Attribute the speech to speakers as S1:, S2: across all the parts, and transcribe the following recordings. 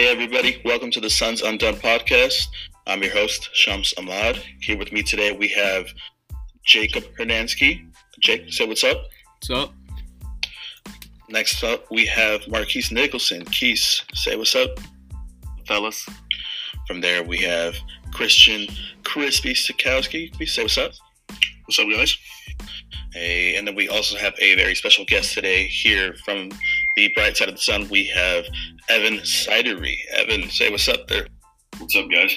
S1: Hey, everybody. Welcome to the Suns Undone podcast. I'm your host, Shams Ahmad. Here with me today, we have Jacob Hernansky. Jake, say what's up.
S2: What's up?
S1: Next up, we have Marquise Nicholson. Keith, say what's up.
S3: Fellas.
S1: From there, we have Christian Crispy Sikowski. Please say what's up.
S4: What's up, guys?
S1: Hey, and then we also have a very special guest today here from the bright side of the sun. We have Evan Sidery. Evan, say what's up there.
S4: What's up, guys?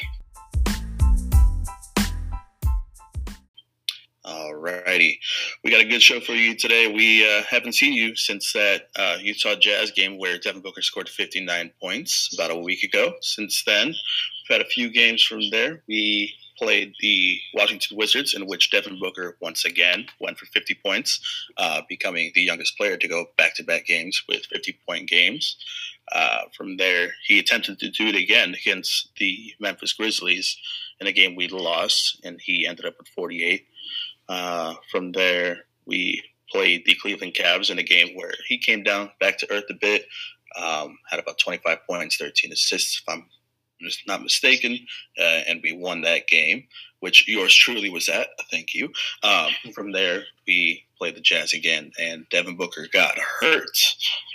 S1: Alrighty, we got a good show for you today. We uh, haven't seen you since that uh, Utah Jazz game where Devin Booker scored 59 points about a week ago. Since then, we've had a few games from there. We played the Washington Wizards, in which Devin Booker once again went for 50 points, uh, becoming the youngest player to go back to back games with 50 point games. Uh, from there, he attempted to do it again against the Memphis Grizzlies in a game we lost, and he ended up with 48. Uh, from there, we played the Cleveland Cavs in a game where he came down back to earth a bit, um, had about 25 points, 13 assists, if I'm not mistaken, uh, and we won that game, which yours truly was at. Thank you. Um, from there, we played the Jazz again, and Devin Booker got hurt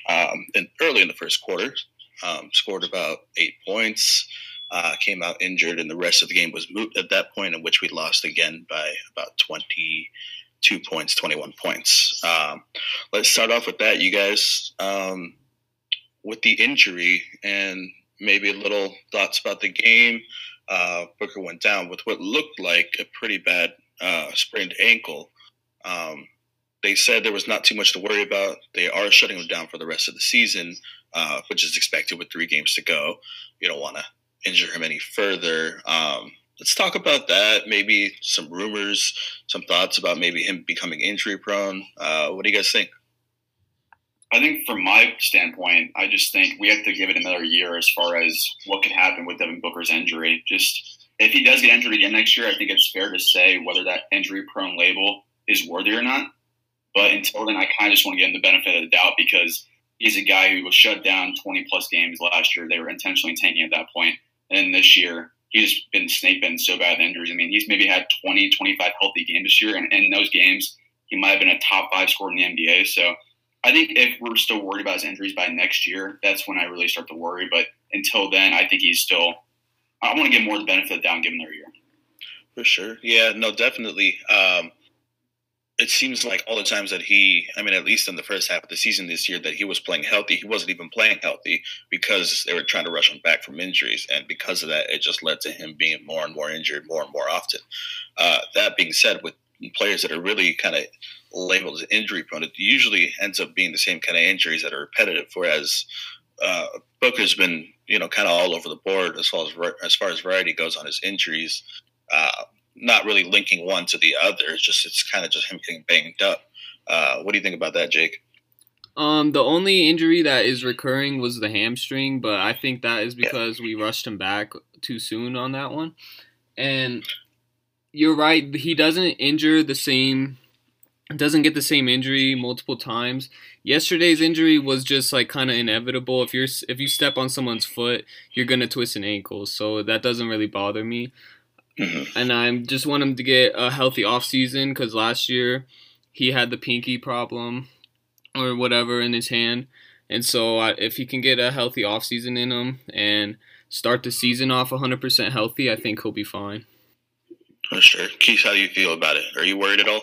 S1: um, early in the first quarter, um, scored about eight points. Uh, came out injured, and the rest of the game was moot at that point, in which we lost again by about 22 points, 21 points. Um, let's start off with that, you guys. Um, with the injury and maybe a little thoughts about the game. Uh, Booker went down with what looked like a pretty bad uh, sprained ankle. Um, they said there was not too much to worry about. They are shutting him down for the rest of the season, uh, which is expected with three games to go. You don't want to injure him any further. Um, let's talk about that. Maybe some rumors, some thoughts about maybe him becoming injury prone. Uh, what do you guys think?
S4: I think from my standpoint, I just think we have to give it another year as far as what could happen with Devin Booker's injury. Just if he does get injured again next year, I think it's fair to say whether that injury prone label is worthy or not. But until then, I kind of just want to give him the benefit of the doubt because he's a guy who was shut down 20 plus games last year. They were intentionally tanking at that point. And this year, he's been snake bitten so bad with injuries. I mean, he's maybe had 20, 25 healthy games this year. And in those games, he might have been a top five scorer in the NBA. So I think if we're still worried about his injuries by next year, that's when I really start to worry. But until then, I think he's still. I want to give more of the benefit doubt, given their year.
S1: For sure, yeah, no, definitely. Um, it seems like all the times that he, I mean, at least in the first half of the season this year, that he was playing healthy, he wasn't even playing healthy because they were trying to rush him back from injuries, and because of that, it just led to him being more and more injured more and more often. Uh, that being said, with players that are really kind of labeled as injury prone, it usually ends up being the same kind of injuries that are repetitive. Whereas uh, Booker's been, you know, kind of all over the board as far as as far as variety goes on his injuries. Uh, not really linking one to the other. It's just it's kind of just him getting banged up. Uh, what do you think about that, Jake?
S2: Um, the only injury that is recurring was the hamstring, but I think that is because yeah. we rushed him back too soon on that one. And you're right, he doesn't injure the same doesn't get the same injury multiple times. Yesterday's injury was just like kind of inevitable. If you're if you step on someone's foot, you're gonna twist an ankle, so that doesn't really bother me. Mm-hmm. And I just want him to get a healthy off season because last year he had the pinky problem or whatever in his hand, and so I, if he can get a healthy off season in him and start the season off 100% healthy, I think he'll be fine.
S1: For sure. Keith, how do you feel about it? Are you worried at all?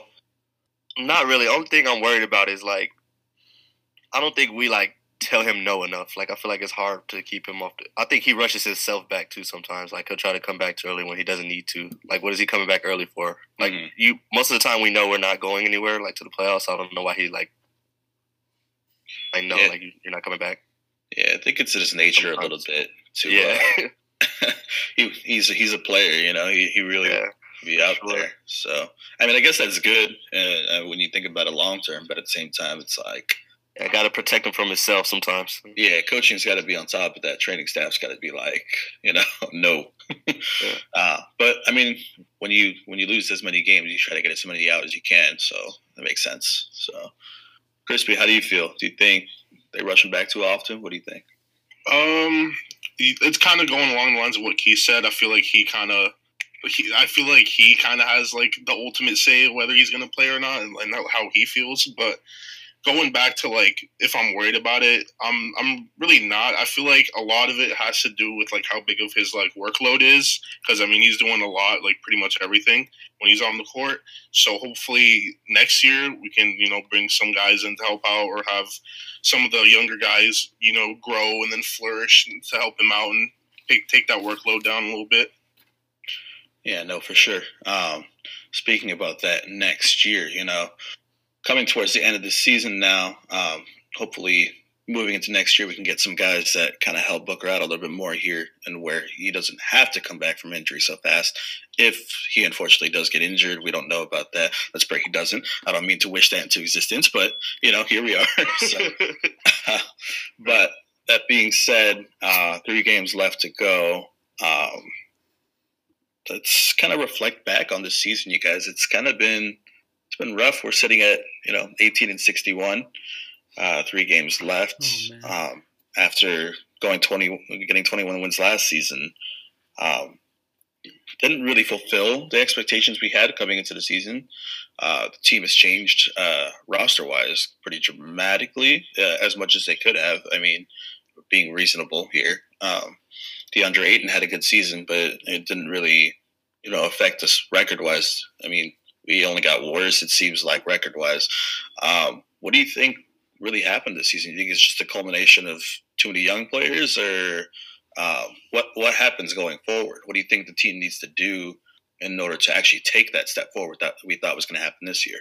S3: Not really. Only thing I'm worried about is like, I don't think we like tell him no enough. Like I feel like it's hard to keep him off. The, I think he rushes himself back too sometimes. Like he'll try to come back too early when he doesn't need to. Like what is he coming back early for? Like mm-hmm. you, most of the time we know we're not going anywhere. Like to the playoffs. I don't know why he like. I know, yeah. like you're not coming back.
S1: Yeah, I think it's his nature sometimes. a little bit. To, yeah, uh, he, he's he's a player. You know, he he really. Yeah be out sure. there. So, I mean, I guess that's good uh, when you think about it long term, but at the same time, it's like.
S3: I got to protect him from himself sometimes.
S1: Yeah, coaching's got to be on top of that. Training staff's got to be like, you know, no. yeah. uh, but I mean, when you when you lose as many games, you try to get as many out as you can. So that makes sense. So, Crispy, how do you feel? Do you think they rush him back too often? What do you think?
S4: Um,
S5: it's kind of going along the lines of what Keith said. I feel like he kind of. He, I feel like he kind of has like the ultimate say whether he's going to play or not, and, and how he feels. But going back to like if I'm worried about it, I'm I'm really not. I feel like a lot of it has to do with like how big of his like workload is because I mean he's doing a lot, like pretty much everything when he's on the court. So hopefully next year we can you know bring some guys in to help out or have some of the younger guys you know grow and then flourish to help him out and take take that workload down a little bit.
S1: Yeah, no, for sure. Um, speaking about that next year, you know, coming towards the end of the season now. Um, hopefully, moving into next year, we can get some guys that kind of help Booker out a little bit more here and where he doesn't have to come back from injury so fast. If he unfortunately does get injured, we don't know about that. Let's pray he doesn't. I don't mean to wish that into existence, but you know, here we are. so, but that being said, uh, three games left to go. Um, let's kind of reflect back on this season, you guys. It's kind of been it's been rough. We're sitting at you know 18 and 61, uh, three games left. Oh, um, after going 20, getting 21 wins last season, um, didn't really fulfill the expectations we had coming into the season. Uh, the team has changed uh, roster wise pretty dramatically, uh, as much as they could have. I mean, being reasonable here. Um, DeAndre Ayton had a good season, but it didn't really, you know, affect us record wise. I mean, we only got worse. It seems like record wise. Um, what do you think really happened this season? Do You think it's just a culmination of too many young players, or um, what what happens going forward? What do you think the team needs to do in order to actually take that step forward that we thought was going to happen this year?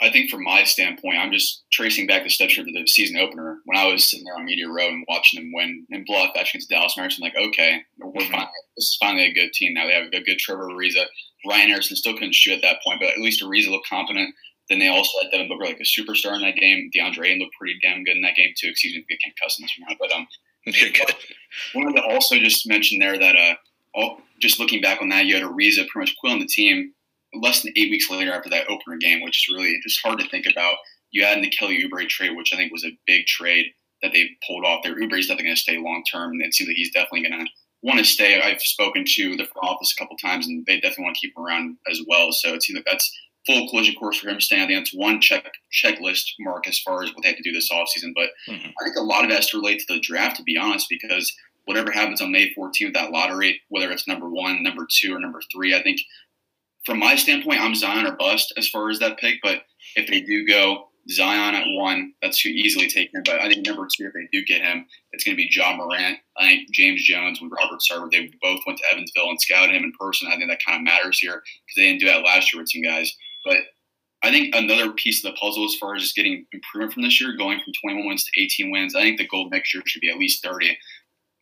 S4: I think from my standpoint, I'm just tracing back the steps of the season opener. When I was sitting there on Media Row and watching them win and blow off against Dallas Mavericks, I'm like, okay, we're mm-hmm. finally, this is finally a good team now. They have a good Trevor Ariza. Ryan Anderson still couldn't shoot at that point, but at least Ariza looked competent. Then they also had Devin Booker like a superstar in that game. DeAndre Ayton looked pretty damn good in that game too. Excuse me, I can't cuss in this but um, wanted to also just mention there that uh, all, just looking back on that, you had Ariza pretty much quit on the team less than eight weeks later after that opener game, which is really just hard to think about. You add in the Kelly Oubre trade, which I think was a big trade that they pulled off there. Oubre's definitely going to stay long term, and it seems like he's definitely going to want to stay. I've spoken to the front office a couple times, and they definitely want to keep him around as well. So it seems like that's full collision course for him staying. I think that's one check checklist mark as far as what they have to do this offseason. But mm-hmm. I think a lot of it has to relate to the draft, to be honest, because whatever happens on May 14th with that lottery, whether it's number one, number two, or number three, I think from my standpoint, I'm Zion or bust as far as that pick. But if they do go Zion at one, that's too easily taken. But I think number two, if they do get him, it's going to be Ja Morant. I think James Jones and Robert Sarver, they both went to Evansville and scouted him in person. I think that kind of matters here because they didn't do that last year with some guys. But I think another piece of the puzzle as far as just getting improvement from this year, going from 21 wins to 18 wins, I think the goal next year should be at least 30.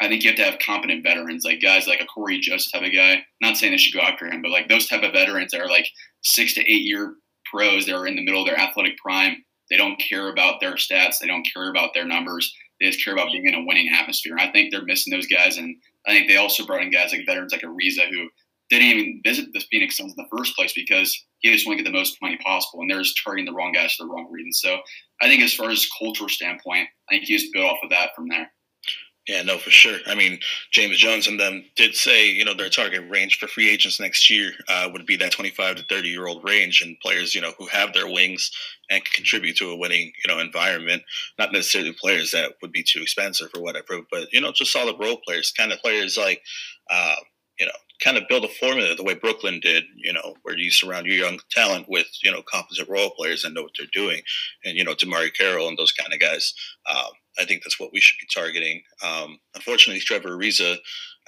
S4: I think you have to have competent veterans, like guys like a Cory Joseph type of guy. Not saying they should go after him, but like those type of veterans that are like six to eight year pros that are in the middle of their athletic prime. They don't care about their stats. They don't care about their numbers. They just care about being in a winning atmosphere. And I think they're missing those guys. And I think they also brought in guys like veterans like Ariza who didn't even visit the Phoenix Suns in the first place because he just want to get the most money possible. And they're just targeting the wrong guys for the wrong reasons. So I think as far as cultural standpoint, I think he just built off of that from there.
S1: Yeah, no, for sure. I mean, James Jones and them did say, you know, their target range for free agents next year uh, would be that 25 to 30 year old range, and players, you know, who have their wings and can contribute to a winning, you know, environment. Not necessarily players that would be too expensive or whatever, but you know, just solid role players, kind of players like, uh, you know, kind of build a formula the way Brooklyn did, you know, where you surround your young talent with, you know, competent role players and know what they're doing, and you know, DeMarre Carroll and those kind of guys. Um, I think that's what we should be targeting. Um, unfortunately, Trevor Ariza,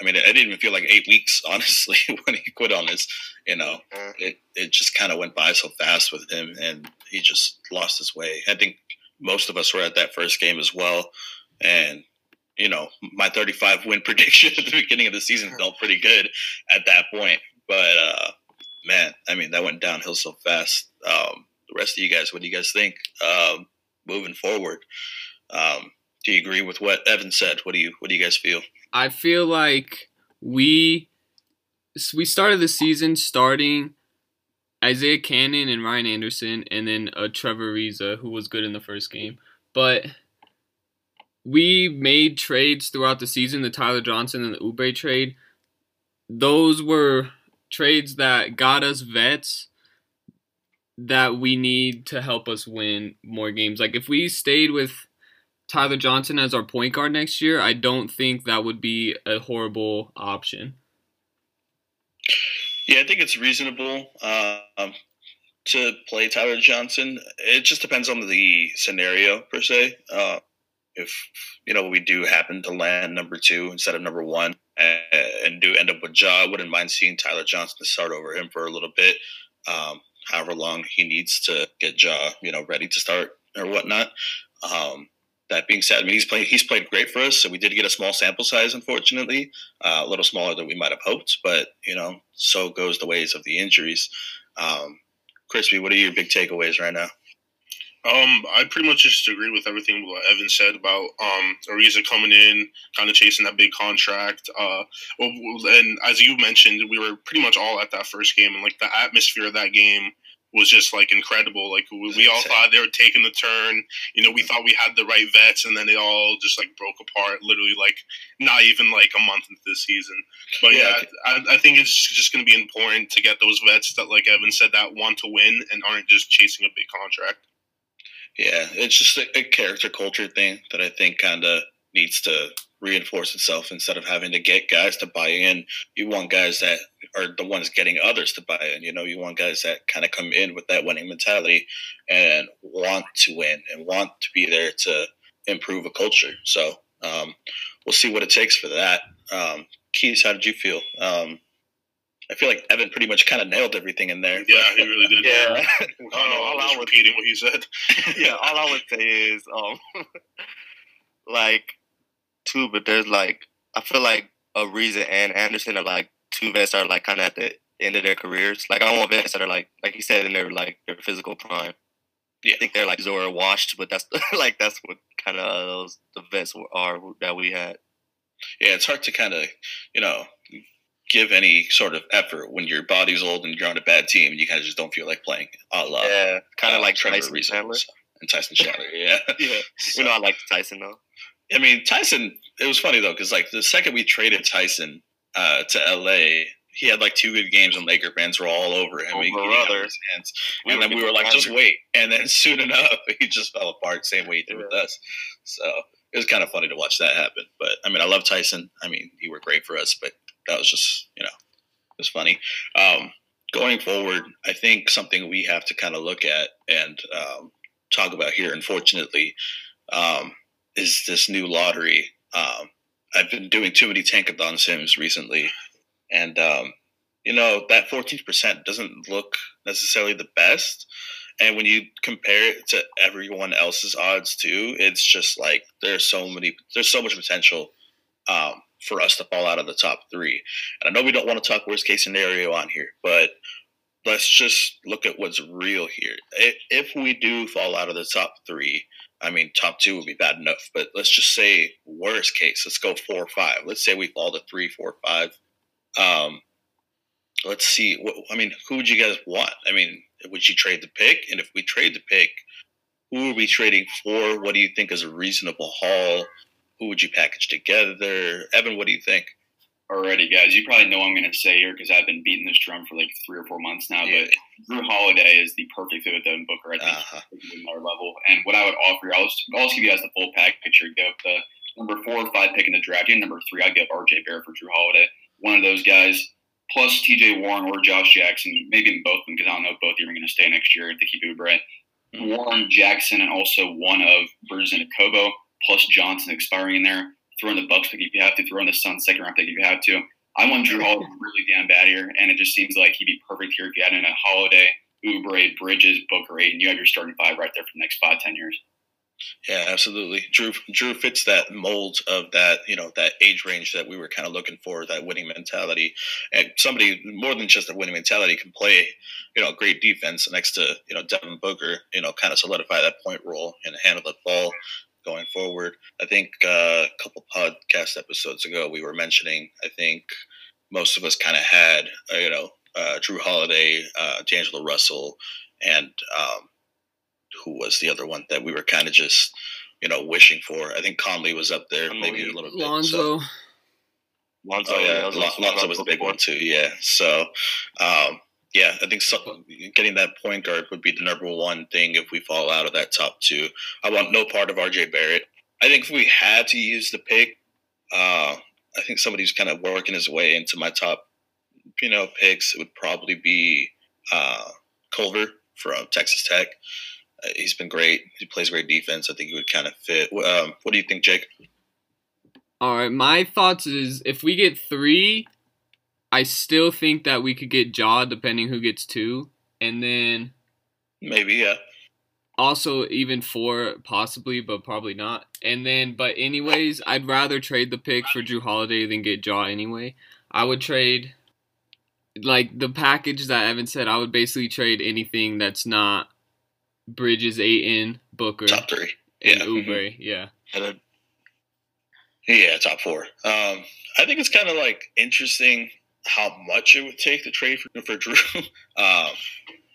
S1: I mean, I didn't even feel like eight weeks, honestly, when he quit on this. You know, mm-hmm. it, it just kind of went by so fast with him, and he just lost his way. I think most of us were at that first game as well. And, you know, my 35 win prediction at the beginning of the season felt pretty good at that point. But, uh, man, I mean, that went downhill so fast. Um, the rest of you guys, what do you guys think um, moving forward? Um, do you agree with what Evan said? What do you What do you guys feel?
S2: I feel like we we started the season starting Isaiah Canaan and Ryan Anderson, and then a Trevor Ariza who was good in the first game. But we made trades throughout the season, the Tyler Johnson and the Oubre trade. Those were trades that got us vets that we need to help us win more games. Like if we stayed with Tyler Johnson as our point guard next year, I don't think that would be a horrible option.
S1: Yeah, I think it's reasonable um, to play Tyler Johnson. It just depends on the scenario per se. Uh, if you know we do happen to land number two instead of number one and, and do end up with Ja, I wouldn't mind seeing Tyler Johnson to start over him for a little bit. Um, however long he needs to get Ja, you know, ready to start or whatnot. Um, that being said, I mean he's played he's played great for us. So we did get a small sample size, unfortunately, uh, a little smaller than we might have hoped. But you know, so goes the ways of the injuries. Um, Crispy, what are your big takeaways right now?
S5: Um, I pretty much just agree with everything what Evan said about um Ariza coming in, kind of chasing that big contract. Uh, and as you mentioned, we were pretty much all at that first game, and like the atmosphere of that game was just like incredible. Like we, we all thought they were taking the turn. You know, we mm-hmm. thought we had the right vets, and then they all just like broke apart. Literally, like not even like a month into the season. But yeah, yeah I, I, think it's just going to be important to get those vets that, like Evan said, that want to win and aren't just chasing a big contract.
S1: Yeah, it's just a, a character culture thing that I think kind of needs to reinforce itself instead of having to get guys to buy in. You want guys that are the ones getting others to buy in. You know, you want guys that kind of come in with that winning mentality and want to win and want to be there to improve a culture. So um, we'll see what it takes for that. Um, Keys, how did you feel? Um, I feel like Evan pretty much kind of nailed everything in there.
S5: Yeah, he really did.
S3: Yeah.
S5: uh, all I was repeating what he said.
S3: yeah, all I would say is, um, like, two, but there's like, I feel like a Ariza and Anderson are like two vets that are like kind of at the end of their careers. Like, I want vets that are like, like you said, in their like their physical prime. Yeah. I think they're like Zora washed, but that's like that's what kind of those the vets are that we had.
S1: Yeah, it's hard to kind of you know give any sort of effort when your body's old and you're on a bad team and you kind of just don't feel like playing. A la,
S3: yeah, kind of uh, like Trevor Tyson
S1: Chandler. and Tyson Chandler. Yeah,
S3: yeah. So, you know, I like Tyson though.
S1: I mean, Tyson. It was funny though because like the second we traded Tyson uh, to LA, he had like two good games and Laker fans were all over him.
S3: Over
S1: he. We and then we were like, just wait. And then soon enough, he just fell apart. Same way he did yeah. with us. So it was kind of funny to watch that happen. But I mean, I love Tyson. I mean, he worked great for us, but that was just you know it was funny. Um, going forward, I think something we have to kind of look at and um, talk about here, unfortunately, um, is this new lottery. Um, I've been doing too many tankathon sims recently, and um, you know that 14% doesn't look necessarily the best. And when you compare it to everyone else's odds too, it's just like there's so many, there's so much potential um, for us to fall out of the top three. And I know we don't want to talk worst case scenario on here, but let's just look at what's real here. If we do fall out of the top three, I mean, top two would be bad enough, but let's just say worst case, let's go four or five. Let's say we fall to three, four, five. Um, let's see. What, I mean, who would you guys want? I mean, would you trade the pick? And if we trade the pick, who are we trading for? What do you think is a reasonable haul? Who would you package together? Evan, what do you think?
S4: Alrighty, guys. You probably know what I'm going to say here because I've been beating this drum for like three or four months now. Yeah. But Jrue Holiday is the perfect fit with Devin Booker. I think uh-huh. another level. And what I would offer, you I'll, I'll give you guys the full package here. Give the number four or five pick in the draft. And number three, I'd give RJ Barrett for Jrue Holiday. One of those guys, plus TJ Warren or Josh Jackson, maybe both of them because I don't know if both of them are going to stay next year if they keep Oubre. Mm-hmm. Warren Jackson and also one of Burns and Okobo plus Johnson expiring in there. Throw in the Bucks pick if you have to. Throw in the Suns second round pick if you have to. I want Jrue Holiday really damn bad here, and it just seems like he'd be perfect here if you add in a Holiday, Oubre, Bridges, Booker, and you have your starting five right there for the next five, ten years.
S1: Yeah, absolutely. Drew Jrue fits that mold of that, you know, that age range that we were kind of looking for, that winning mentality. And somebody more than just a winning mentality can play, you know, great defense next to, you know, Devin Booker, you know, kind of solidify that point role and handle the ball going forward. I think uh, a couple podcast episodes ago we were mentioning. I think most of us kind of had uh, you know uh, Jrue Holiday, uh, D'Angelo Russell, and um, who was the other one that we were kind of just you know wishing for. I think Conley was up there, maybe a little bit.
S2: Lonzo.
S1: So.
S3: Lonzo,
S1: Oh yeah,
S3: that was
S1: Lonzo was a big one too. Yeah, so um, yeah, I think so, getting that point guard would be the number one thing if we fall out of that top two. I want no part of RJ Barrett. I think if we had to use the pick, uh, I think somebody who's kind of working his way into my top, you know, picks it would probably be uh, Culver from Texas Tech. Uh, he's been great. He plays great defense. I think he would kind of fit. Um, what do you think, Jake?
S2: All right, my thoughts is if we get three, I still think that we could get Ja depending who gets two, and then
S1: Maybe, yeah.
S2: also even four possibly, but probably not. And then, but anyways, I'd rather trade the pick for Jrue Holiday than get Ja anyway. I would trade like the package that Evan said. I would basically trade anything that's not Bridges, Ayton, Booker,
S1: Top three.
S2: and
S1: Yeah.
S2: Oubre. Yeah.
S3: And then
S1: Yeah, top four. Um, I think it's kind of like interesting how much it would take to trade for, for Jrue. um,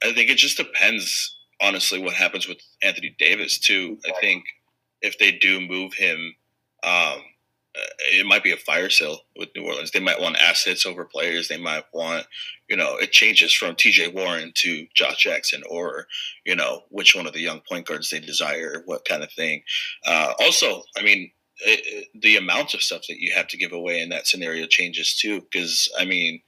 S1: I think it just depends, honestly, what happens with Anthony Davis too. I think if they do move him, um, uh, it might be a fire sale with New Orleans. They might want assets over players. They might want, you know, it changes from T.J. Warren to Josh Jackson, or you know, which one of the young point guards they desire, what kind of thing. Uh, also, I mean, it, it- the amount of stuff that you have to give away in that scenario changes too. Because I mean,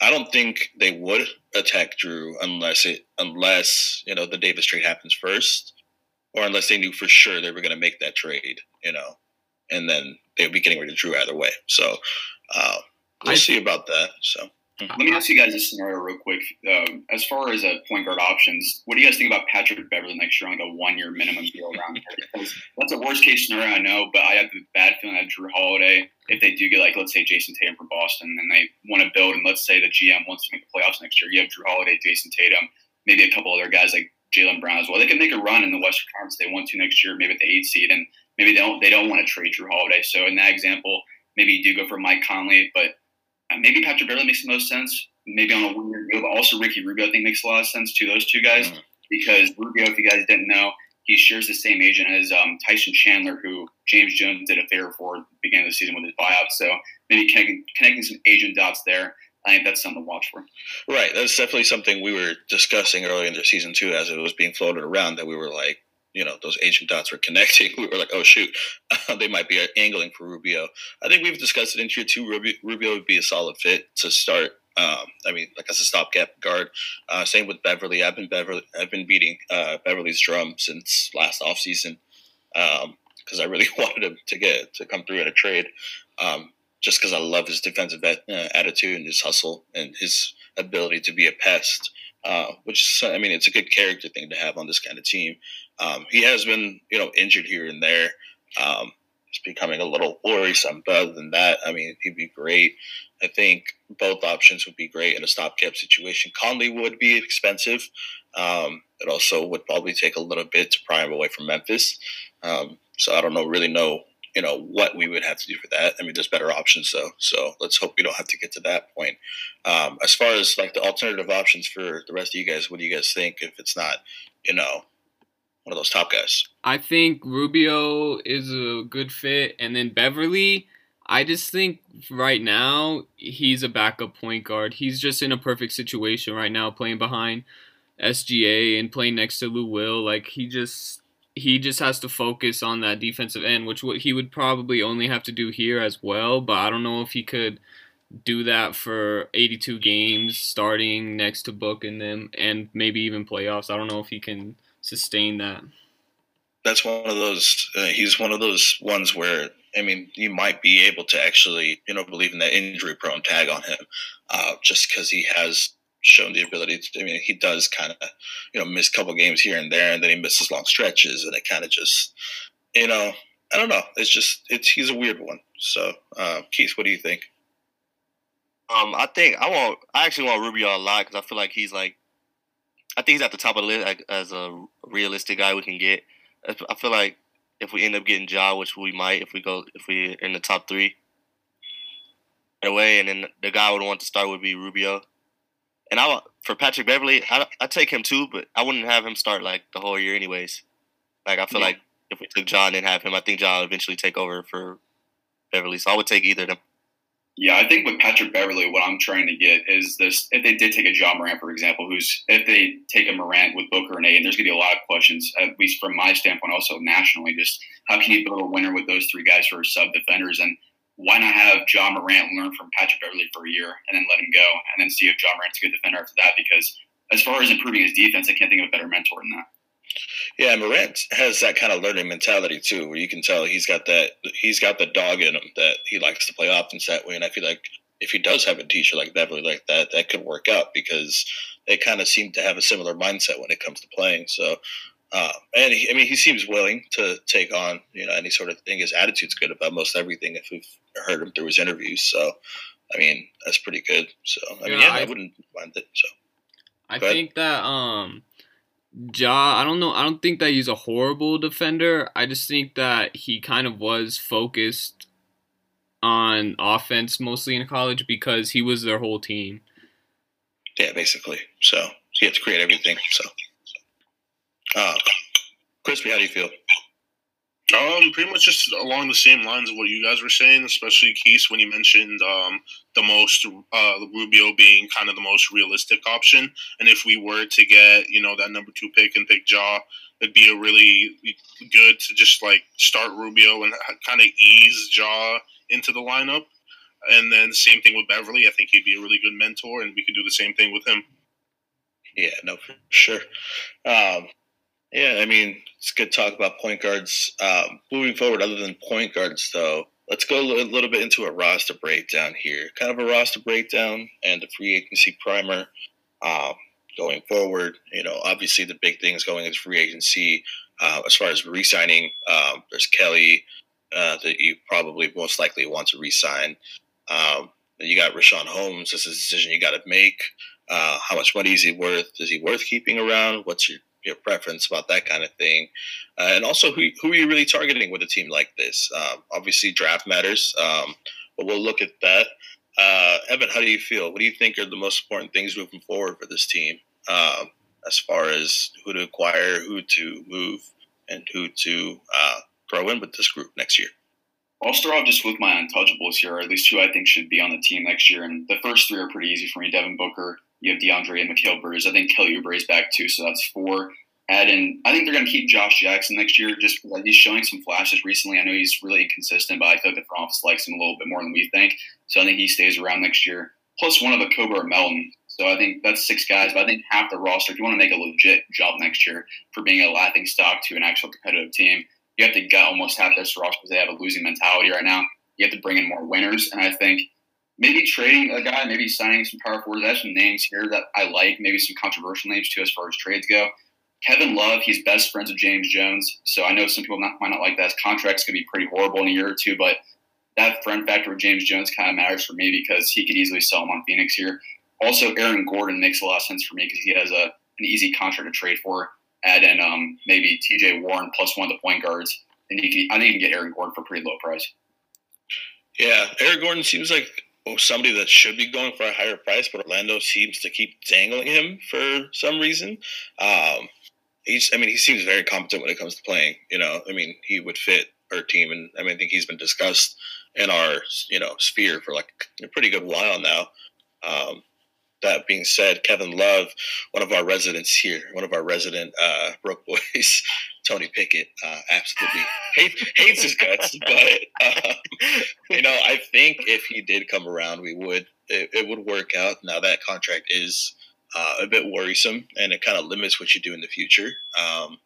S1: I don't think they would attack Jrue unless it unless you know the Davis trade happens first, or unless they knew for sure they were going to make that trade. You know, and then they would be getting rid of Jrue either way. So uh, we'll
S2: I-
S1: see about that. So
S4: Let me ask you guys a scenario real quick. Um, as far as uh, point guard options, what do you guys think about Patrick Beverley next year on like a one year minimum deal around here? That's a worst case scenario, I know, but I have a bad feeling that Jrue Holiday, if they do get like let's say Jayson Tatum from Boston, and they want to build, and let's say the GM wants to make the playoffs next year, you have Jrue Holiday, Jayson Tatum, maybe a couple other guys like Jaylen Brown as well. They can make a run in the Western Conference if they want to next year, maybe at the eight seed, and maybe they don't they don't want to trade Jrue Holiday. So in that example, maybe you do go for Mike Conley, but maybe Patrick Beverley makes the most sense. Maybe on a one year deal, but also Ricky Rubio I think makes a lot of sense to those two guys
S1: Mhm.
S4: because Rubio, if you guys didn't know, he shares the same agent as um, Tyson Chandler, who James Jones did a favor for at the beginning of the season with his buyout. So maybe connecting, connecting some agent dots there. I think that's something to watch for.
S1: Right. That's definitely something we were discussing early in the season too, as it was being floated around. That we were like, you know, those agent dots were connecting. We were like, oh shoot, they might be angling for Rubio. I think we've discussed it in here too. Rubio, Rubio would be a solid fit to start. Um, I mean, like as a stopgap guard. Uh, same with Beverley. I've been Beverley. I've been beating uh, Beverley's drum since last offseason because I really wanted him to get to come through in a trade. Um, just because I love his defensive uh, attitude and his hustle and his ability to be a pest, uh, which is, I mean, it's a good character thing to have on this kind of team. Um, he has been, you know, injured here and there. Um, it's becoming a little worrisome, but other than that, I mean, he'd be great. I think both options would be great in a stopgap situation. Conley would be expensive. Um, it also would probably take a little bit to pry him away from Memphis. Um, so I don't know, really know you know what we would have to do for that. I mean, there's better options though, so let's hope we don't have to get to that point. Um, as far as like the alternative options for the rest of you guys, what do you guys think? If it's not, you know, one of those top guys,
S2: I think Rubio is a good fit, and then Beverley. I just think right now he's a backup point guard. He's just in a perfect situation right now, playing behind SGA and playing next to Lou Will. Like he just he just has to focus on that defensive end, which he would probably only have to do here as well. But I don't know if he could do that for 82 games starting next to Book and them, and maybe even playoffs. I don't know if he can sustain that.
S1: that's one of those. Uh, he's one of those ones where I mean, you might be able to actually, you know, believe in that injury-prone tag on him, uh, just because he has shown the ability to. I mean, he does kind of, you know, miss a couple games here and there, and then he misses long stretches, and it kind of just, you know, I don't know. It's just it's he's a weird one. So, uh, Keith, what do you think?
S3: Um, I think I want. I actually want Rubio a lot because I feel like he's like. I think he's at the top of the list as a realistic guy we can get. I feel like if we end up getting Ja, which we might if we go if we in the top three. Away, and then the guy I would want to start would be Rubio, And I for Patrick Beverley, I I take him too, but I wouldn't have him start like the whole year anyways. Like I feel
S1: Yeah.
S3: like if we took John and have him, I think John will eventually take over for Beverley. So I would take either of them.
S4: Yeah, I think with Patrick Beverley, what I'm trying to get is this: if they did take a Ja Morant, for example, who's if they take a Morant with Booker and A, and there's going to be a lot of questions, at least from my standpoint, also nationally, just how can you build a winner with those three guys who are sub defenders, and why not have Ja Morant learn from Patrick Beverley for a year and then let him go, and then see if Ja Morant's a good defender after that? Because as far as improving his defense, I can't think of a better mentor than that.
S1: Yeah, Morant has that kind of learning mentality too, where you can tell he's got that he's got the dog in him that he likes to play offense that way. And I feel like if he does have a teacher like Beverley like that, that could work out because they kind of seem to have a similar mindset when it comes to playing. So, uh, and he, I mean, he seems willing to take on you know any sort of thing. His attitude's good about most everything. If we've heard him through his interviews, so I mean that's pretty good. So I mean,
S2: Yeah,
S1: yeah, I,
S2: I-
S1: wouldn't mind it. So
S2: I think that um Ja, I don't know. I don't think that he's a horrible defender. I just think that he kind of was focused on offense mostly in college because he was their whole team.
S1: yeah, basically. So he had to create everything. So, uh, Crispy, how do you feel?
S5: Um, pretty much just along the same lines of what you guys were saying, especially Keith when you mentioned um, the most uh, Rubio being kind of the most realistic option, and if we were to get you know that number two pick and pick Ja, it'd be a really good to just like start Rubio and kind of ease Ja into the lineup, and then same thing with Beverley. I think he'd be a really good mentor, and we could do the same thing with him.
S1: Yeah, no, for sure. Um, yeah, I mean, it's good talk about point guards. Um, moving forward, other than point guards, though, let's go a little, bit into a roster breakdown here. Kind of a roster breakdown and a free agency primer. Um, going forward, you know, obviously the big things going into free agency. Uh, as far as re-signing, um, there's Kelly uh, that you probably most likely want to re-sign. Um, you got Richaun Holmes. This is a decision you got to make. Uh, how much money is he worth? Is he worth keeping around? What's your, your preference about that kind of thing? Uh, and also, who, who are you really targeting with a team like this? Um, obviously, draft matters, um, but we'll look at that. Uh, Evan, how do you feel? What do you think are the most important things moving forward for this team um, as far as who to acquire, who to move, and who to uh, throw in with this group next year?
S4: I'll start off just with my untouchables here, or at least who I think should be on the team next year. And the first three are pretty easy for me. Devin Booker, you have DeAndre and Mikal Bridges. I think Kelly Oubre is back too, so that's four. Add in, I think they're going to keep Josh Jackson next year just because he's showing some flashes recently. I know he's really inconsistent, but I feel like the front office likes him a little bit more than we think. So I think he stays around next year. Plus one of the Okobo or Melton. So I think that's six guys, but I think half the roster, if you want to make a legit jump next year for being a laughing stock to an actual competitive team, you have to gut almost half this roster because they have a losing mentality right now. You have to bring in more winners, and I think maybe trading a guy, maybe signing some power forwards. I have some names here that I like, maybe some controversial names too as far as trades go. Kevin Love, he's best friends with James Jones, so I know some people not, might not like that. His contract's gonna be pretty horrible in a year or two, but that friend factor with James Jones kind of matters for me because he could easily sell him on Phoenix here. Also, Aaron Gordon makes a lot of sense for me because he has a an easy contract to trade for. Add in um, maybe T.J. Warren plus one of the point guards, and you can, I think you can get Aaron Gordon for pretty low price.
S1: Yeah, Aaron Gordon seems like oh, somebody that should be going for a higher price, but Orlando seems to keep dangling him for some reason. Um, he's, I mean, he seems very competent when it comes to playing. You know, I mean, he would fit our team, and I mean, I think he's been discussed in our you know sphere for like a pretty good while now. Um, that being said, Kevin Love, one of our residents here, one of our resident uh, Brook boys, Tony Pickett, uh, absolutely hate, hates his guts. But um, you know, I think if he did come around, we would it, it would work out. Now that contract is uh, a bit worrisome, and it kind of limits what you do in the future. Um,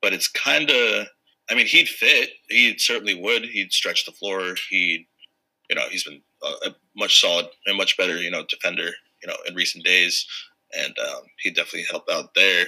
S1: but it's kind of, I mean, he'd fit. He certainly would. He'd stretch the floor. He'd, you know, he's been a, a much solid and much better, you know, defender, you know, in recent days, and um, he'd definitely help out there.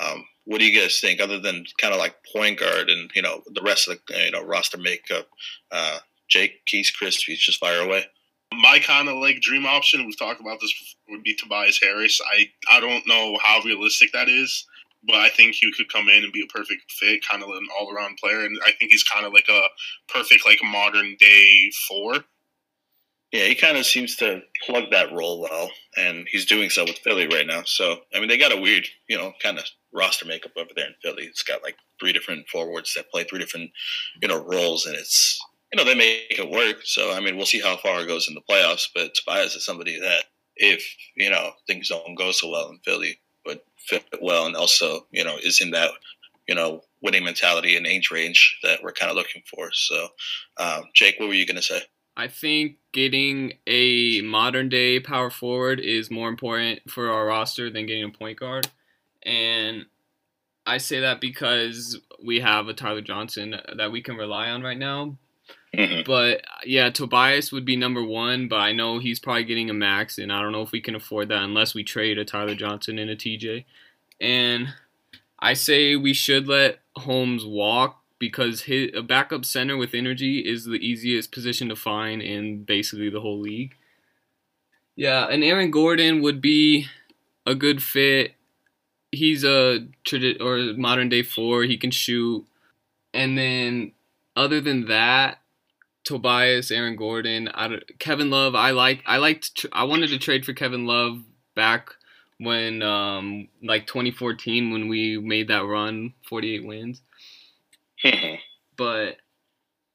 S1: Um, what do you guys think, other than kind of like point guard and you know the rest of the you know roster makeup? Uh, Jake, Keith, Chris, just fire away.
S5: My kind of like dream option, we've talked about this, before, would be Tobias Harris. I I don't know how realistic that is, but I think he could come in and be a perfect fit, kind of an all around player, and I think he's kind of like a perfect like modern day four.
S1: Yeah, he kind of seems to plug that role well, and he's doing so with Philly right now. So, I mean, they got a weird, you know, kind of roster makeup over there in Philly. It's got like three different forwards that play three different, you know, roles, and it's, you know, they make it work. So, I mean, we'll see how far it goes in the playoffs. But Tobias is somebody that, if you know things don't go so well in Philly, but fit well, and also, you know, is in that, you know, winning mentality and age range that we're kind of looking for. So, um, Jake, what were you going to say?
S2: I think getting a modern day power forward is more important for our roster than getting a point guard. And I say that because we have a Tyler Johnson that we can rely on right now.
S1: Mm-hmm.
S2: But yeah, Tobias would be number one, but I know he's probably getting a max, and I don't know if we can afford that unless we trade a Tyler Johnson and a TJ. And I say we should let Holmes walk because his, a backup center with energy is the easiest position to find in basically the whole league. Yeah, and Aaron Gordon would be a good fit. He's a tradi- or modern day four. He can shoot, and then other than that, Tobias, Aaron Gordon, Kevin Love. I like. I liked. Tr- I wanted to trade for Kevin Love back when, um, like 2014 when we made that run, 48 wins. but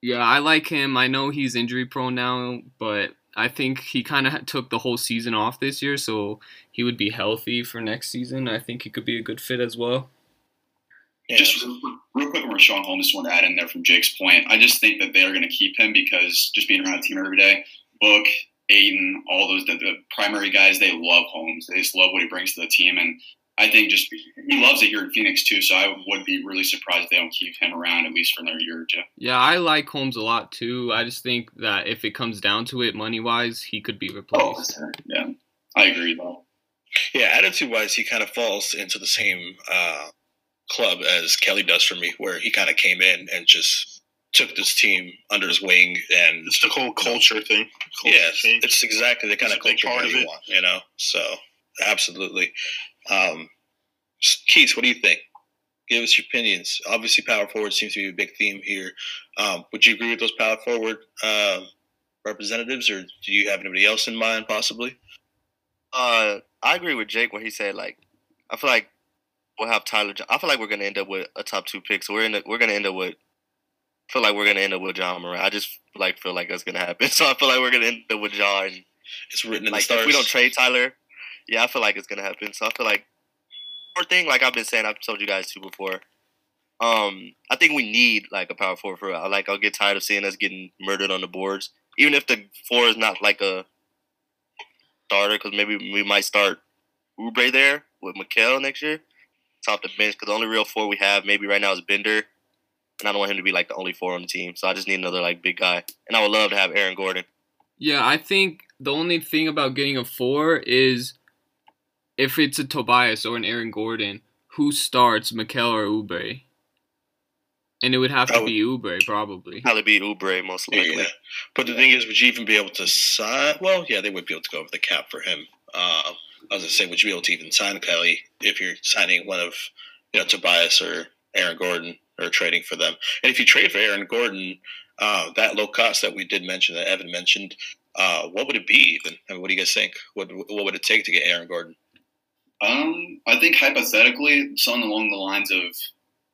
S2: yeah, I like him. I know he's injury prone now, but I think he kind of took the whole season off this year, so he would be healthy for next season. I think he could be a good fit as well.
S4: Yeah. Just real, quick, real quick on Richaun Holmes, just want to add in there from Jake's point. I just think that they are going to keep him because just being around the team every day, Book, Ayton, all those the, the primary guys, they love Holmes. They just love what he brings to the team, and I think just he loves it here in Phoenix too. So I would be really surprised if they don't keep him around at least for another year or two.
S2: Yeah, I like Holmes a lot too. I just think that if it comes down to it, money wise, he could be replaced.
S4: Oh, yeah, I agree though.
S1: Yeah, attitude wise, he kind of falls into the same uh, club as Kelly does for me, where he kind of came in and just took this team under his wing and
S5: it's the whole culture thing. Culture
S1: yeah, thing. it's exactly the kind it's of culture part of you want, you know. So absolutely. Um, Keith, what do you think? Give us your opinions. Obviously, power forward seems to be a big theme here. Um, would you agree with those power forward uh, representatives, or do you have anybody else in mind, possibly?
S3: Uh, I agree with Jake when he said like, I feel like we'll have Tyler. I feel like we're gonna end up with a top two pick. So we're in. The, we're gonna end up with. I feel like we're gonna end up with Ja Morant. I just like feel like that's gonna happen. So I feel like we're gonna end up with. And,
S1: it's written in
S3: like,
S1: the stars.
S3: If we don't trade Tyler, yeah, I feel like it's gonna happen. So I feel like more thing, like I've been saying, I've told you guys too before. Um, I think we need like a power forward for. I like I'll get tired of seeing us getting murdered on the boards, even if the four is not like a starter, because maybe we might start Oubre there with Mikal next year, top the bench. Because the only real four we have maybe right now is Bender, and I don't want him to be like the only four on the team. So I just need another like big guy, and I would love to have Aaron Gordon.
S2: Yeah, I think the only thing about getting a four is if it's a Tobias or an Aaron Gordon, who starts, Mikal or Oubre? And it would have to be Oubre, probably.
S3: Probably be Oubre, most likely. Yeah.
S1: But the thing is, would you even be able to sign? Well, yeah, they would be able to go over the cap for him. Uh, I was going to say, would you be able to even sign Kelly if you're signing one of, you know, Tobias or Aaron Gordon or trading for them? And if you trade for Aaron Gordon, uh, that low cost that we did mention, that Evan mentioned, uh, what would it be even? I mean, what do you guys think? What, what would it take to get Aaron Gordon?
S4: Um, I think hypothetically, something along the lines of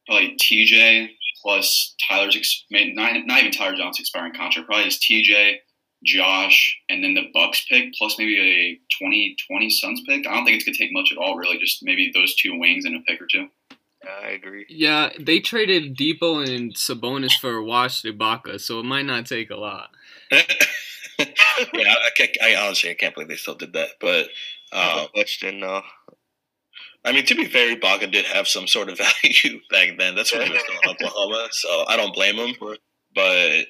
S4: probably TJ plus Tyler's not, not even Tyler Johnson's expiring contract, probably just TJ, Josh, and then the Bucks pick plus maybe a 2020 Suns pick. I don't think it's gonna take much at all, really. Just maybe those two wings and a pick or two.
S3: Yeah, I agree.
S2: Yeah, they traded Dipo and Sabonis for Wash Ibaka, so it might not take a lot.
S1: yeah, I, I, honestly I can't believe they still did that, but um,
S3: question though.
S1: I mean, to be fair, Ibaka did have some sort of value back then. That's when he was still in Oklahoma, so I don't blame him. But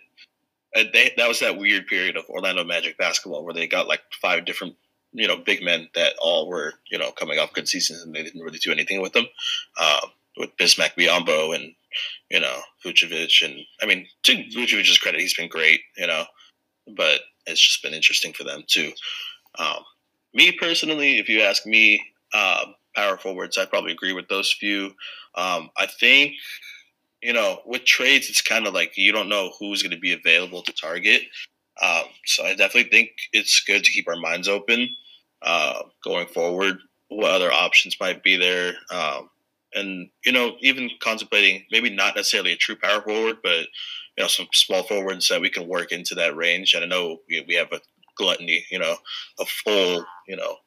S1: uh, they, that was that weird period of Orlando Magic basketball where they got like five different, you know, big men that all were, you know, coming off good seasons and they didn't really do anything with them. Um, with Bismack Biyombo and, you know, Vucevic. And I mean, to Vucevic's credit, he's been great, you know, but it's just been interesting for them too. Um, me personally, if you ask me, um, power forwards. I probably agree with those few. Um, I think, you know, with trades, it's kind of like you don't know who's going to be available to target. Um, so I definitely think it's good to keep our minds open uh, going forward. What other options might be there? Um, and you know, even contemplating maybe not necessarily a true power forward, but you know, some small forwards that we can work into that range. And I know we, we have a gluttony, you know, a full, you know,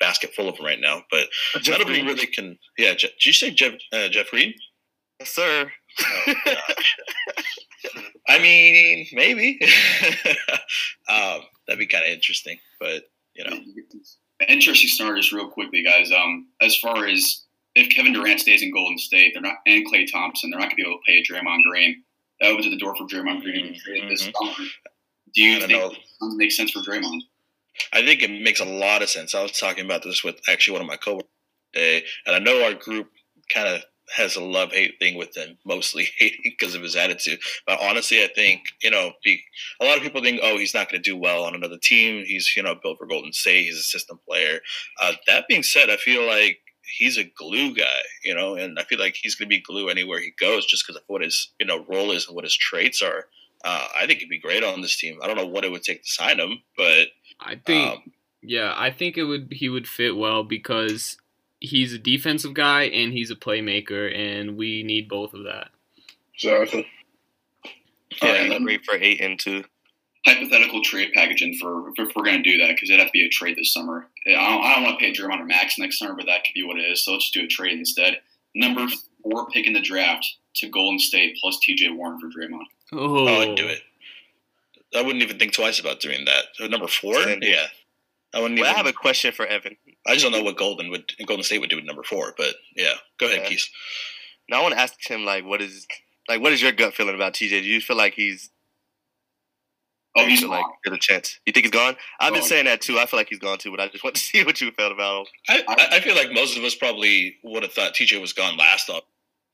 S1: basket full of them right now. But
S3: Jeff
S1: none of them
S3: Reed.
S1: really can. Yeah, Je- did you say Jeff uh, Jeff Reed?
S3: Yes, sir.
S1: Oh, gosh. I mean, maybe. um, that'd be kind of interesting, but you know,
S4: Interesting scenario, just real quickly, guys. Um, as far as if Kevin Durant stays in Golden State, they're not, and Klay Thompson, they're not going to be able to pay Draymond Green. That opens the door for Draymond Green to be traded this
S1: Mhm.
S4: summer. Do you
S1: I
S4: think
S1: know.
S4: it makes sense for Draymond?
S1: I think it makes a lot of sense. I was talking about this with actually one of my coworkers today, and I know our group kind of has a love hate thing with him, mostly hating because of his attitude. But honestly, I think you know, be, a lot of people think, oh, he's not going to do well on another team. He's you know built for Golden State. He's a system player. Uh, that being said, I feel like he's a glue guy, you know, and I feel like he's going to be glue anywhere he goes, just because of what his you know role is and what his traits are. Uh, I think he'd be great on this team. I don't know what it would take to sign him, but
S2: I think
S1: um,
S2: yeah, I think it would he would fit well because he's a defensive guy and he's a playmaker and we need both of that.
S5: Exactly.
S1: Yeah,
S3: Yeah,
S1: and then-
S3: great for eight and two.
S4: Hypothetical trade packaging for if we're going to do that because it'd have to be a trade this summer. I don't, I don't want to pay Draymond or Max next summer, but that could be what it is. So let's just do a trade instead. Number four pick in the draft to Golden State plus TJ Warren for Draymond.
S2: Oh,
S1: Oh, I'd do it. I wouldn't even think twice about doing that. So number four,
S3: it.
S1: yeah. I wouldn't
S3: Well, I have a question for Evan.
S1: I just don't know what Golden would Golden State would do with number four, but yeah. Go ahead,
S3: Yeah.
S1: Keith.
S3: Now I want to ask him like, what is like, what is your gut feeling about TJ? Do you feel like he's
S4: Oh, he's
S3: like
S4: gone.
S3: there's a chance? You think he's gone? I've been
S4: oh.
S3: saying that too. I feel like he's gone too, but I just want to see what you felt about him.
S1: I, I I feel like most of us probably would have thought TJ was gone last up.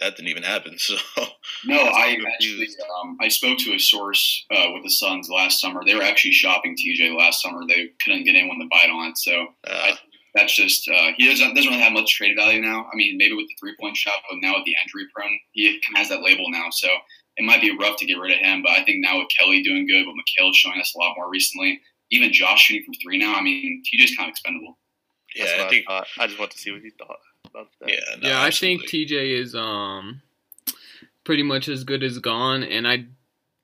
S1: That didn't even happen. So
S4: No, I actually um, I spoke to a source uh, with the Suns last summer. They were actually shopping TJ last summer. They couldn't get anyone to bite on it, so
S1: uh,
S4: that's just uh, he doesn't doesn't really have much trade value now. I mean, maybe with the three point shot, but now with the injury prone, he kind of has that label now. So it might be rough to get rid of him. But I think now with Kelly doing good, but Mikal's showing us a lot more recently. Even Josh shooting from three now. I mean, TJ's kind of expendable.
S1: yeah,
S3: That's
S1: I think
S3: I, thought. I just want to see what he thought about that.
S1: yeah, no,
S2: yeah, I think. TJ is um pretty much as good as gone, and I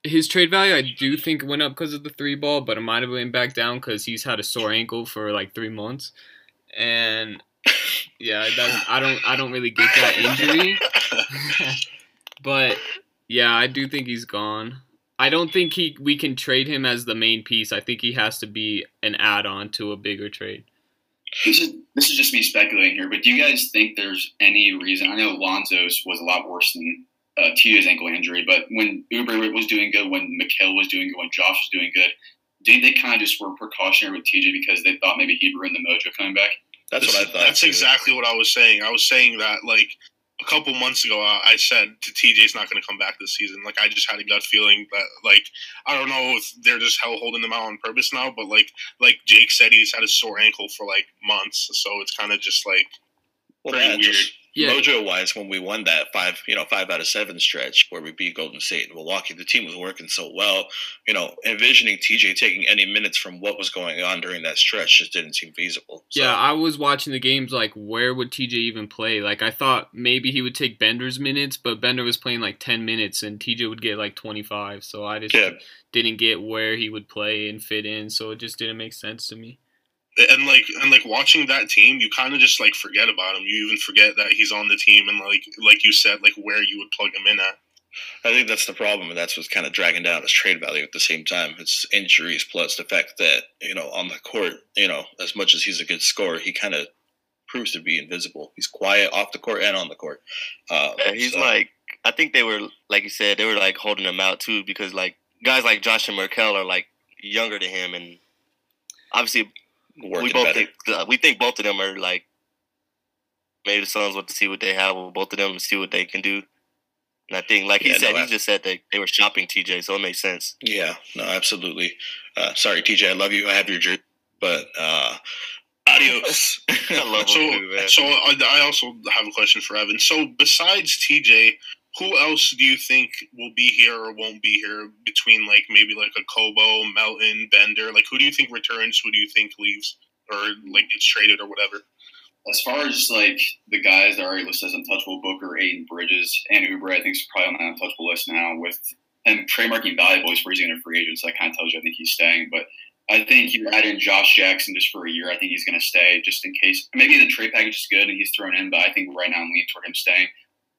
S2: his trade value I do think went up because of the three ball, but it might have went back down because he's had a sore ankle for like three months, and yeah, that's I don't I don't really get that injury, but yeah, I do think he's gone. I don't think he we can trade him as the main piece. I think he has to be an add on to a bigger trade.
S4: This is this is just me speculating here, but do you guys think there's any reason? I know Lonzo's was a lot worse than uh, TJ's ankle injury, but when Oubre was doing good, when Mikal was doing good, when Josh was doing good, did they kind of just were precautionary with TJ because they thought maybe he'd ruin the mojo coming back?
S1: that's what I thought.
S5: That's
S1: too.
S5: exactly what I was saying. I was saying that like a couple months ago, I I said to TJ's not going to come back this season. Like I just had a gut feeling that like I don't know if they're just hell holding them out on purpose now, but like like Jake said, he's had a sore ankle for like months, so it's kind of just like
S1: Well,
S5: pretty
S1: yeah,
S5: weird.
S1: just
S2: Yeah.
S1: mojo wise, when we won that five, you know, five out of seven stretch where we beat Golden State and Milwaukee, the team was working so well. You know, envisioning TJ taking any minutes from what was going on during that stretch just didn't seem feasible. So,
S2: Yeah, I was watching the games like where would TJ even play? Like I thought maybe he would take Bender's minutes, but Bender was playing like 10 minutes and TJ would get like 25. So I just
S1: Yeah.
S2: didn't get where he would play and fit in, so it just didn't make sense to me.
S5: And like and like watching that team, you kind of just like forget about him. You even forget that he's on the team, and like like you said, like where you would plug him in at.
S1: I think that's the problem, and that's what's kind of dragging down his trade value at the same time. It's injuries plus the fact that you know on the court, you know, as much as he's a good scorer, he kind of proves to be invisible. He's quiet off the court and on the court. Uh,
S3: Yeah, he's
S1: so-
S3: like, I think they were, like you said, they were like holding him out too because like guys like Josh and Mikal are like younger than him, and obviously
S1: working
S3: we both
S1: better.
S3: think uh, we think both of them are like maybe the Suns want to see what they have with both of them and see what they can do. And I think, like he
S1: Yeah, no,
S3: said,
S1: I-
S3: he just said that they were shopping TJ, so it makes sense.
S1: Yeah, no, absolutely. Uh, sorry, TJ, I love you. I have your jersey, but uh, adios.
S3: I love
S5: So
S3: too, man.
S5: so I, I also have a question for Evan. So besides TJ, who else do you think will be here or won't be here between like maybe like a Kobo, Melton, Bender? Like who do you think returns? Who do you think leaves or like gets traded or whatever?
S4: As far as like the guys that are already listed as untouchable, Booker, Ayton Bridges, and Oubre, I think is probably on the untouchable list now. With and trademarking valuable, he's freezing a free agent, so that kind of tells you I think he's staying. But I think you add in Josh Jackson just for a year. I think he's going to stay just in case. Maybe the trade package is good and he's thrown in, but I think right now I'm leaning toward him staying.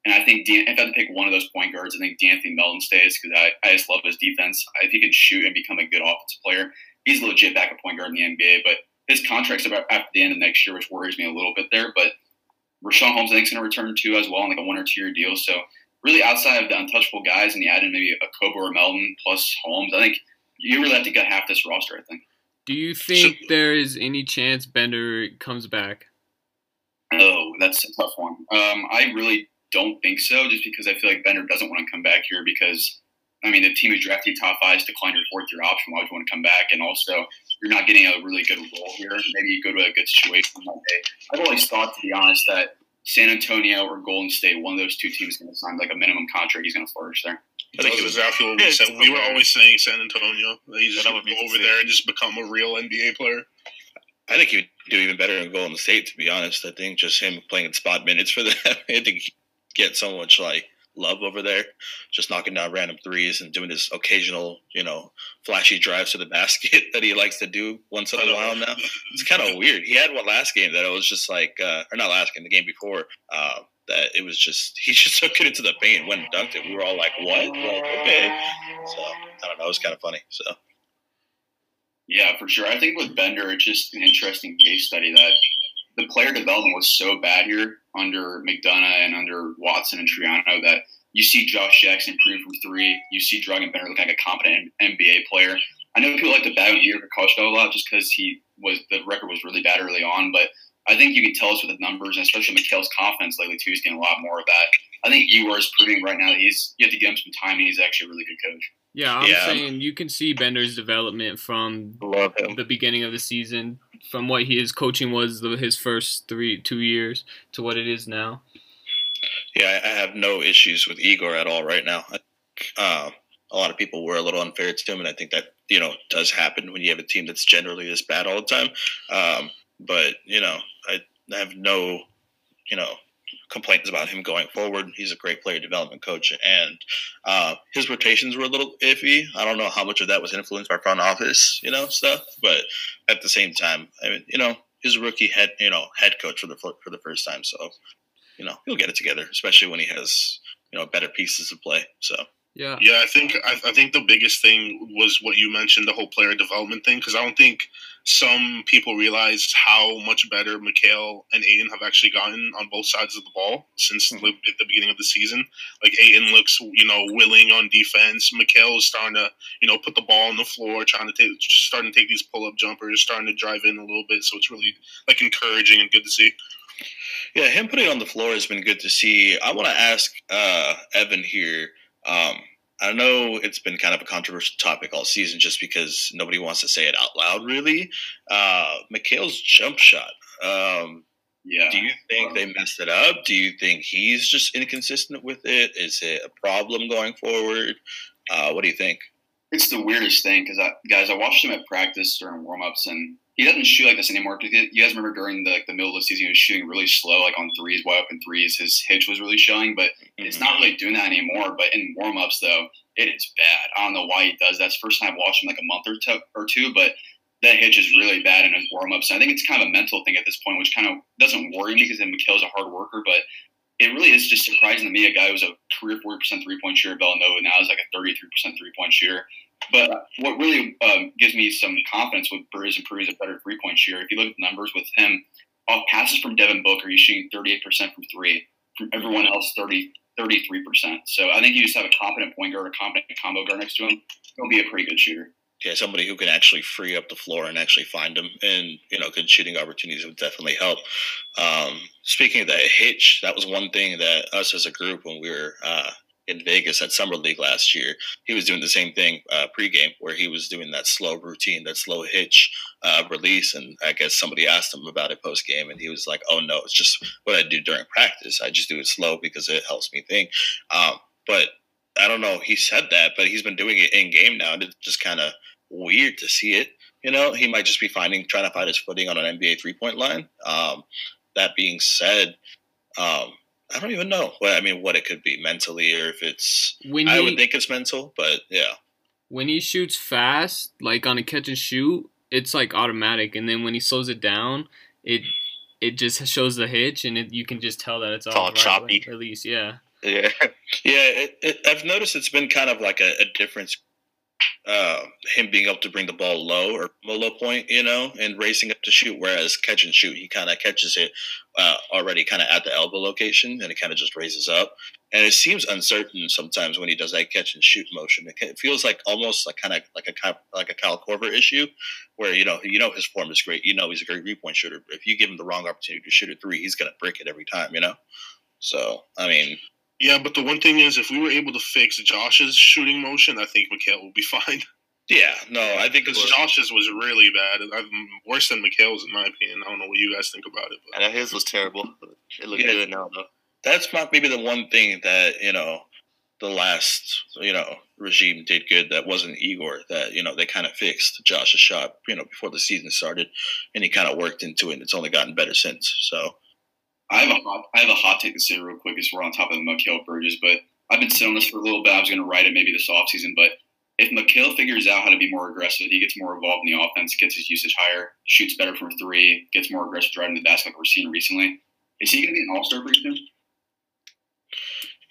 S4: And I think Dan, if I had to pick one of those point guards, I think De'Anthony Melton stays because I, I just love his defense. If he can shoot and become a good offensive player, he's a legit backup point guard in the NBA. But his contract's about after the end of next year, which worries me a little bit there. But Richaun Holmes, I think, is going to return too as well, on like a one or two year deal. So really, outside of the untouchable guys, and you add in maybe a Kobo or Melton plus Holmes, I think you really have to get half this roster. I think.
S2: Do you think so, there is any chance Bender comes back?
S4: Oh, that's a tough one. Um, I really don't think so, just because I feel like Bender doesn't want to come back here because, I mean, the team who drafted top five declined your fourth year option. Why would you want to come back? And also, you're not getting a really good role here. Maybe you go to a good situation one day. I've always thought, to be honest, that San Antonio or Golden State, one of those two teams, is going to sign like a minimum contract. He's going to flourish there.
S5: I think it was exactly what we said. We were always saying San Antonio. He just go over there and just become a real NBA player.
S1: I think he would do even better in Golden State. To be honest, I think just him playing in spot minutes for them, I think get so much like love over there, just knocking down random threes and doing his occasional, you know, flashy drives to the basket that he likes to do once in a while now. It's kind of weird. He had one last game that it was just like, uh, or not last game, the game before, uh, that it was just he just took it into the paint, went and dunked it. We were all like, "What?" Like, okay. So I don't know. It was kind of funny. So.
S4: Yeah, for sure. I think with Bender, it's just an interesting case study that the player development was so bad here under McDonough and under Watson and Triano that you see Josh Jackson improve from three. You see Dragan Bender look like a competent NBA player. I know people like to bag on Igor Kokoskov a lot just because he was the record was really bad early on, but I think you can tell us with the numbers, and especially Mikal's confidence lately too. He's getting a lot more of that. I think Igor is proving right now that he's you have to give him some time, and he's actually a really good coach.
S2: Yeah, I'm yeah. saying you can see Bender's development from the beginning of the season, from what he, his coaching was the, his first three two years to what it is now.
S1: Yeah, I have no issues with Igor at all right now. Uh, a lot of people were a little unfair to him, and I think that you know does happen when you have a team that's generally this bad all the time. Um, but you know, I have no, you know, complaints about him going forward. He's a great player development coach, and uh, his rotations were a little iffy. I don't know how much of that was influenced by front office, you know, stuff. But at the same time, I mean, you know, his rookie head, you know, head coach for the for the first time, so you know, he'll get it together, especially when he has you know better pieces to play. So.
S2: Yeah,
S5: yeah. I think I, I think the biggest thing was what you mentioned, the whole player development thing, because I don't think some people realize how much better Mikal and Ayton have actually gotten on both sides of the ball since mm-hmm. the beginning of the season. Like Ayton looks, you know, willing on defense. Mikal is starting to, you know, put the ball on the floor, trying to take, starting to take these pull up jumpers, starting to drive in a little bit. So it's really like encouraging and good to see.
S1: Yeah, him putting on the floor has been good to see. I want to ask uh, Evan here. Um, I know it's been kind of a controversial topic all season just because nobody wants to say it out loud, really. Uh, Mikal's jump shot. Um, yeah. Do you think they messed it up? Do you think he's just inconsistent with it? Is it a problem going forward? Uh, what do you think?
S4: It's the weirdest thing because, I guys, I watched him at practice during warmups, and he doesn't shoot like this anymore. You guys remember during the, like, the middle of the season, he was shooting really slow, like on threes, wide open threes. His hitch was really showing, but mm-hmm. it's not really doing that anymore. But in warm ups, though, it is bad. I don't know why he does that. It's first time I've watched him like a month or, two, or two, but that hitch is really bad in his warm ups. And I think it's kind of a mental thing at this point, which kind of doesn't worry me because Mikal's a hard worker, but it really is just surprising to me. A guy who was a career 40% three point shooter at Villanova now is like a 33% three point shooter. But what really um, gives me some confidence with Bruce and Pruitt is a better three point shooter. If you look at the numbers with him, off passes from Devin Booker, he's shooting 38% from three. From everyone else, 30, 33%. So I think you just have a competent point guard, a competent combo guard next to him. He'll be a pretty good shooter.
S1: Yeah, somebody who can actually free up the floor and actually find them, and you know, good shooting opportunities would definitely help. Um, speaking of that hitch, that was one thing that us as a group when we were uh, in Vegas at Summer League last year, he was doing the same thing uh, pregame, where he was doing that slow routine, that slow hitch uh, release. And I guess somebody asked him about it post game, and he was like, "Oh no, it's just what I do during practice. I just do it slow because it helps me think." Um, but I don't know. He said that, but he's been doing it in game now, and it's just kind of weird to see it. You know, he might just be finding trying to find his footing on an NBA three point line. Um, that being said, um, I don't even know. What I mean, what it could be mentally, or if it's.
S2: When
S1: I
S2: he-
S1: would think it's mental, but yeah.
S2: when he shoots fast, like on a catch and shoot, it's like automatic, and then when he slows it down, it it just shows the hitch, and it, you can just tell that it's
S3: It's all
S2: right
S3: choppy.
S2: Release, yeah.
S3: Yeah.
S1: Yeah, it, it, I've noticed it's been kind of like a, a difference. Uh, him being able to bring the ball low or a low point, you know, and racing up to shoot. Whereas catch and shoot, he kind of catches it uh, already kind of at the elbow location, and it kind of just raises up. And it seems uncertain sometimes when he does that catch and shoot motion. It, it feels like almost like kind of like a like a Kyle Korver issue, where you know you know his form is great. You know he's a great three point shooter. If you give him the wrong opportunity to shoot a three, he's gonna brick it every time. You know. So I mean,
S5: Yeah, but the one thing is, if we were able to fix Josh's shooting motion, I think Mikal will be fine.
S1: yeah, no, I think
S5: Because Josh's was really bad, and I'm worse than Mikal's in my opinion. I don't know what you guys think about it, but
S3: I know his was terrible. but It looked
S1: Yeah.
S3: good now though.
S1: that's not maybe the one thing that you know the last you know regime did good that wasn't Igor that you know they kind of fixed Josh's shot you know before the season started and he kind of worked into it and it's only gotten better since so
S4: I have a hot, I have a hot take to say real quick as we're on top of the Mikal Bridges, but I've been sitting on this for a little bit. I was going to write it maybe this offseason, but if Mikal figures out how to be more aggressive, he gets more involved in the offense, gets his usage higher, shoots better from three, gets more aggressive driving the basket like we're seeing recently. Is he going to be an all star pretty soon?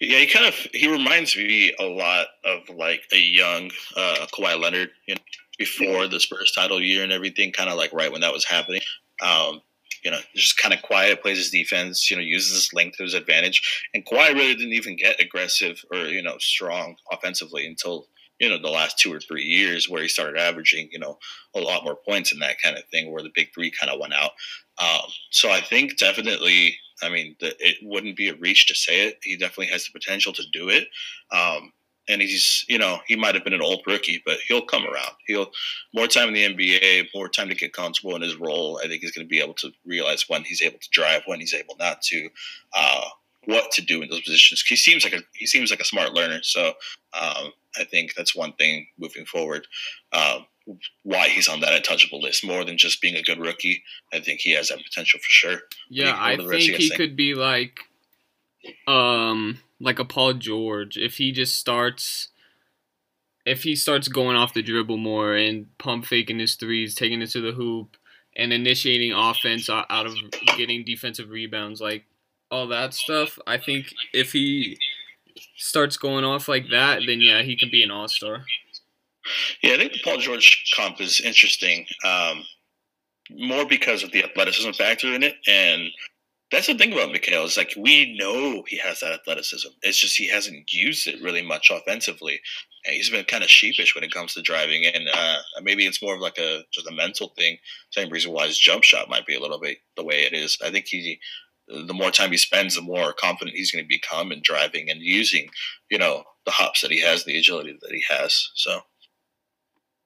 S1: yeah he kind of he reminds me a lot of like a young uh Kawhi Leonard you know before the Spurs title year and everything kind of like right when that was happening um you know, just kind of quiet, plays his defense, you know, uses his length to his advantage. And Kawhi really didn't even get aggressive or, you know, strong offensively until, you know, the last two or three years where he started averaging, you know, a lot more points and that kind of thing where the big three kind of went out. Um, so I think definitely, I mean, the, it wouldn't be a reach to say it. He definitely has the potential to do it. Um, and he's, you know, he might have been an old rookie, but he'll come around. He'll more time in the NBA, more time to get comfortable in his role. I think he's going to be able to realize when he's able to drive, when he's able not to, uh, what to do in those positions. He seems like a he seems like a smart learner. So um, I think that's one thing moving forward. Um, why he's on that untouchable list more than just being a good rookie. I think he has that potential for sure.
S2: Yeah, I
S1: rest of
S2: think he
S1: think?
S2: could be like, um, like a Paul George if he just starts. If he starts going off the dribble more and pump faking his threes, taking it to the hoop, and initiating offense out of getting defensive rebounds, like all that stuff, I think if he starts going off like that, then yeah, he can be an all star.
S1: Yeah, I think the Paul George comp is interesting, um, more because of the athleticism factor in it, and that's the thing about Mikal is like we know he has that athleticism. It's just he hasn't used it really much offensively, and he's been kind of sheepish when it comes to driving. And uh, maybe it's more of like a just a mental thing. Same reason why his jump shot might be a little bit the way it is. I think he, the more time he spends, the more confident he's going to become in driving and using, you know, the hops that he has, the agility that he has. So.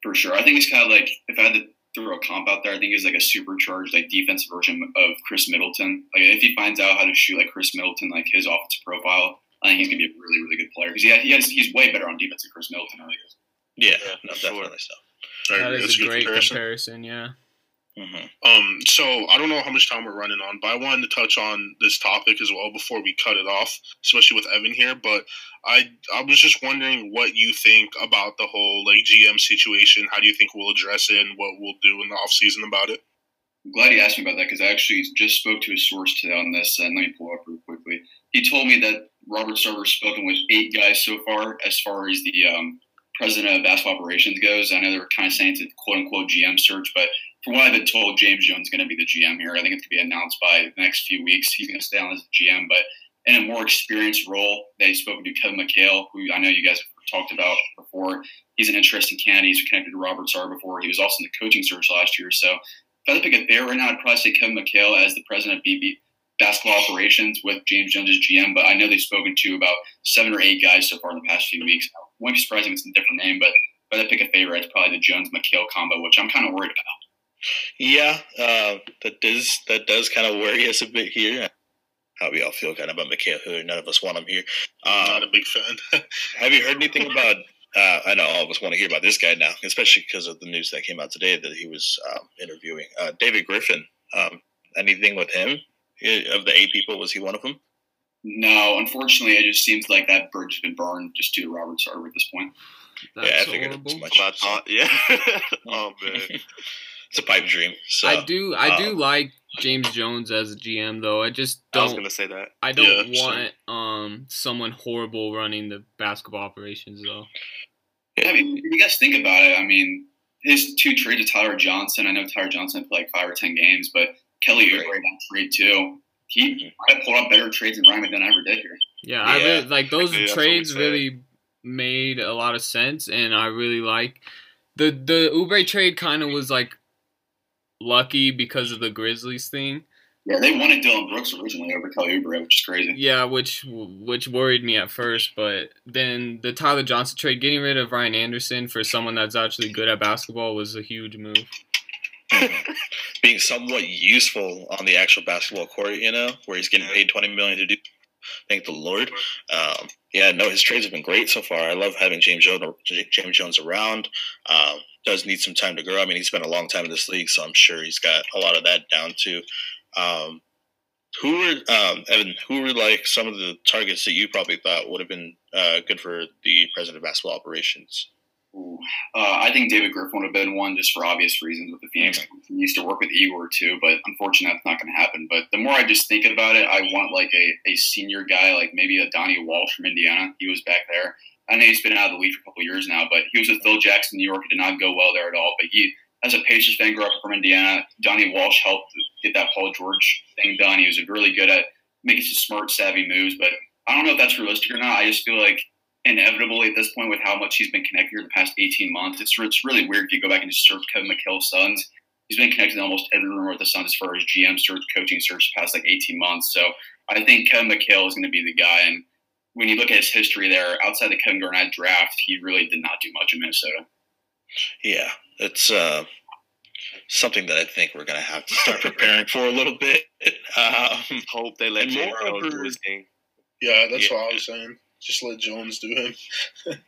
S4: For sure. I think he's kind of like, if I had to throw a comp out there, I think he's like a supercharged, like defensive version of Khris Middleton. Like if he finds out how to shoot like Khris Middleton, like his offensive profile, I think he's gonna be a really, really good player because he, he has, he's way better on defense than Khris Middleton really is.
S1: Yeah,
S3: Yeah,
S1: no,
S3: for sure.
S1: so.
S2: That
S5: That's
S2: a
S5: good
S2: great
S5: comparison.
S2: comparison. Yeah.
S1: Hmm
S5: Um, so I don't know how much time we're running on, but I wanted to touch on this topic as well before we cut it off, especially with Evan here. But I I was just wondering what you think about the whole like GM situation. How do you think we'll address it, and what we'll do in the off season about it?
S4: I'm glad you asked me about that because I actually just spoke to a source today on this, and let me pull up real quickly. He told me that Robert Sarver's spoken with eight guys so far, as far as the um, president of basketball operations goes. I know they were kind of saying it's a quote unquote GM search, but from what I've been told, James Jones is going to be the GM here. I think it's going to be announced by the next few weeks. He's going to stay on as GM, but in a more experienced role. They spoke to Kevin McHale, who I know you guys have talked about before. He's an interesting candidate. He's connected to Robert Sarver before. He was also in the coaching search last year. So if I had to pick a fair right now, I'd probably say Kevin McHale as the president of BB basketball operations with James Jones as GM. But I know they've spoken to about seven or eight guys so far in the past few weeks. I Won't be surprising if it's a different name, but if I had to pick a favorite, it's probably the Jones McHale combo, which I'm kind of worried about.
S1: Yeah, uh, that does that does kind of worry us a bit here. how we all feel kind of about McHale Hood. None of us want him here.
S5: I'm
S1: Um,
S5: not a big fan.
S1: have you heard anything about? Uh, I know all of us want to hear about this guy now, especially because of the news that came out today that he was um, interviewing uh, David Griffin. Um, anything with him? Of the eight people, was he one of them?
S4: No, unfortunately, it just seems like that bridge has been burned just due to Robert Sarver at this point.
S2: That's
S1: yeah, I figured
S2: horrible.
S1: was much.
S3: I thought, yeah. oh man.
S1: It's a pipe dream. So
S2: I do I do
S1: um,
S2: like James Jones as a GM though. I just don't
S3: I was gonna say that.
S2: I don't
S5: Yeah,
S2: want um someone horrible running the basketball operations though.
S4: Yeah, I mean, you guys think about it, I mean, his two trades with Tyler Johnson. I know Tyler Johnson played like five or ten games, but Kelly
S1: Right.
S4: Oubre that trade too. He have pulled out better trades in Ryman than I ever did here.
S2: Yeah, I really like those
S3: exactly, that's what we
S2: trades really made a lot of sense and I really like the the Oubre trade kind of was like lucky because of the Grizzlies thing.
S4: Yeah, they wanted Dillon Brooks originally over Kelly Oubre, which is crazy.
S2: Yeah, which which worried me at first, but then the Tyler Johnson trade, getting rid of Ryan Anderson for someone that's actually good at basketball was a huge move.
S1: being somewhat useful on the actual basketball court, you know, where he's getting paid twenty million to do. Thank the Lord. Um, yeah, no, his trades have been great so far. I love having James Jones, James Jones around. Um, does need some time to grow. I mean, he's spent a long time in this league, so I'm sure he's got a lot of that down too. Um, who were um, Evan? Who were like some of the targets that you probably thought would have been uh, good for the president of basketball operations?
S4: Uh, I think David Griffin would have been one just for obvious reasons with the Phoenix. He used to work with Igor too, but unfortunately that's not going to happen. But the more I just think about it, I want like a, a senior guy, like maybe a Donnie Walsh from Indiana. He was back there. I know he's been out of the league for a couple years now, but he was with Phil Jackson, in New York. It did not go well there at all. But he, as a Pacers fan, grew up from Indiana. Donnie Walsh helped get that Paul George thing done. He was really good at making some smart, savvy moves. But I don't know if that's realistic or not. I just feel like inevitably at this point with how much he's been connected here the past 18 months. It's, it's really weird you go back and just search Kevin McHale's Suns. He's been connected to almost every rumor with the Suns as far as GM search, coaching search past like 18 months. So I think Kevin McHale is going to be the guy. And when you look at his history there, outside the Kevin Garnett draft, he really did not do much in Minnesota.
S1: Yeah, it's uh, something that I think we're gonna have to start preparing for a little bit. Um,
S3: Hope they let
S1: And
S3: James Jones do
S1: moreover-
S3: his thing.
S5: Yeah, that's
S1: Yeah.
S5: what I was saying. Just let Jones do him.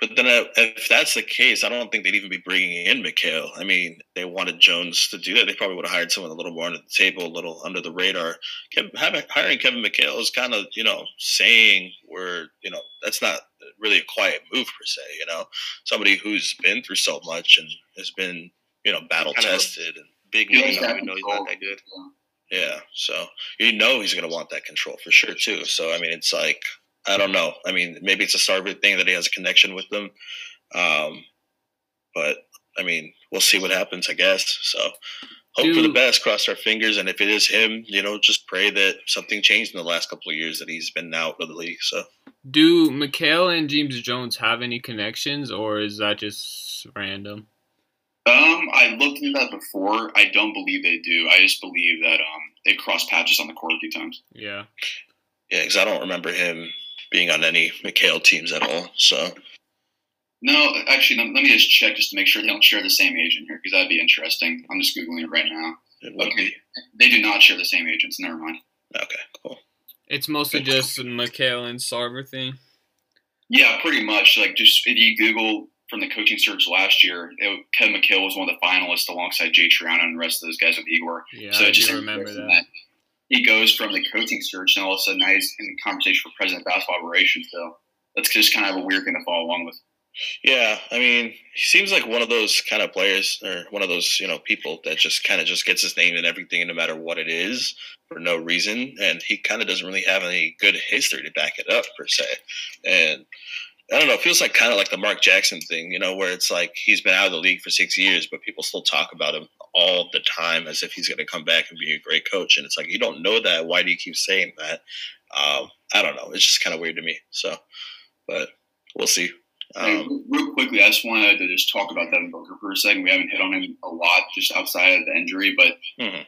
S1: but then, uh, if that's the case, I don't think they'd even be bringing in McHale. I mean, they wanted Jones to do that. They probably would have hired someone a little more under the table, a little under the radar. Kevin, hiring Kevin McHale is kind of, you know, saying we're, you know, that's not really a quiet move per se. You know, somebody who's been through so much and has been, you know, battle
S3: Kind of a-
S1: tested and
S3: Big
S4: He
S3: name,
S4: likes that
S3: even he's not that good.
S1: Yeah, so you know he's going to want that control for sure too. So I mean, it's like I don't know. I mean, maybe it's a Sarver thing that he has a connection with them, um, but I mean, we'll see what happens. I guess so. Hope for the best. Cross our fingers, and if it is him, you know, just pray that something changed in the last couple of years that he's been out of the league. So
S2: Do McHale and James Jones have any connections, or is that just random?
S4: Um, I looked into that before. I don't believe they do. I just believe that um, they crossed patches on the court a few times.
S2: Yeah.
S1: yeah, because I don't remember him being on any McHale teams at all. So
S4: No, actually, let let me just check just to make sure they don't share the same agent here because that'd be interesting. I'm just googling it right now.
S1: it
S4: Okay,
S1: be
S4: they do not share the same agents. Never mind.
S1: okay. Cool.
S2: It's mostly just a McHale and Sarver thing.
S4: Yeah, pretty much. Like just if you Google from the coaching search last year, it, Kevin McHale was one of the finalists alongside Jay Triano and the rest of those guys with Igor.
S2: Yeah,
S4: so
S2: I
S4: just
S2: remember
S4: interesting
S2: that.
S4: He goes from the coaching search, and all of a sudden now he's in the conversation for president of basketball operations. So that's just kind of a weird thing to follow along with.
S1: Yeah, I mean, he seems like one of those kind of players, or one of those you know people that just kind of just gets his name in everything, no matter what it is, for no reason, and he kind of doesn't really have any good history to back it up per se, and. I don't know. It feels like kind of like the Mark Jackson thing, you know, where it's like he's been out of the league for six years, but people still talk about him all the time as if he's going to come back and be a great coach. And it's like you don't know that. Why do you keep saying that? Um, I don't know. It's just kind of weird to me. So, but we'll see. Um,
S4: real quickly, I just wanted to just talk about Devin Booker for a second. We haven't hit on him a lot just outside of the injury, but
S1: Mhm.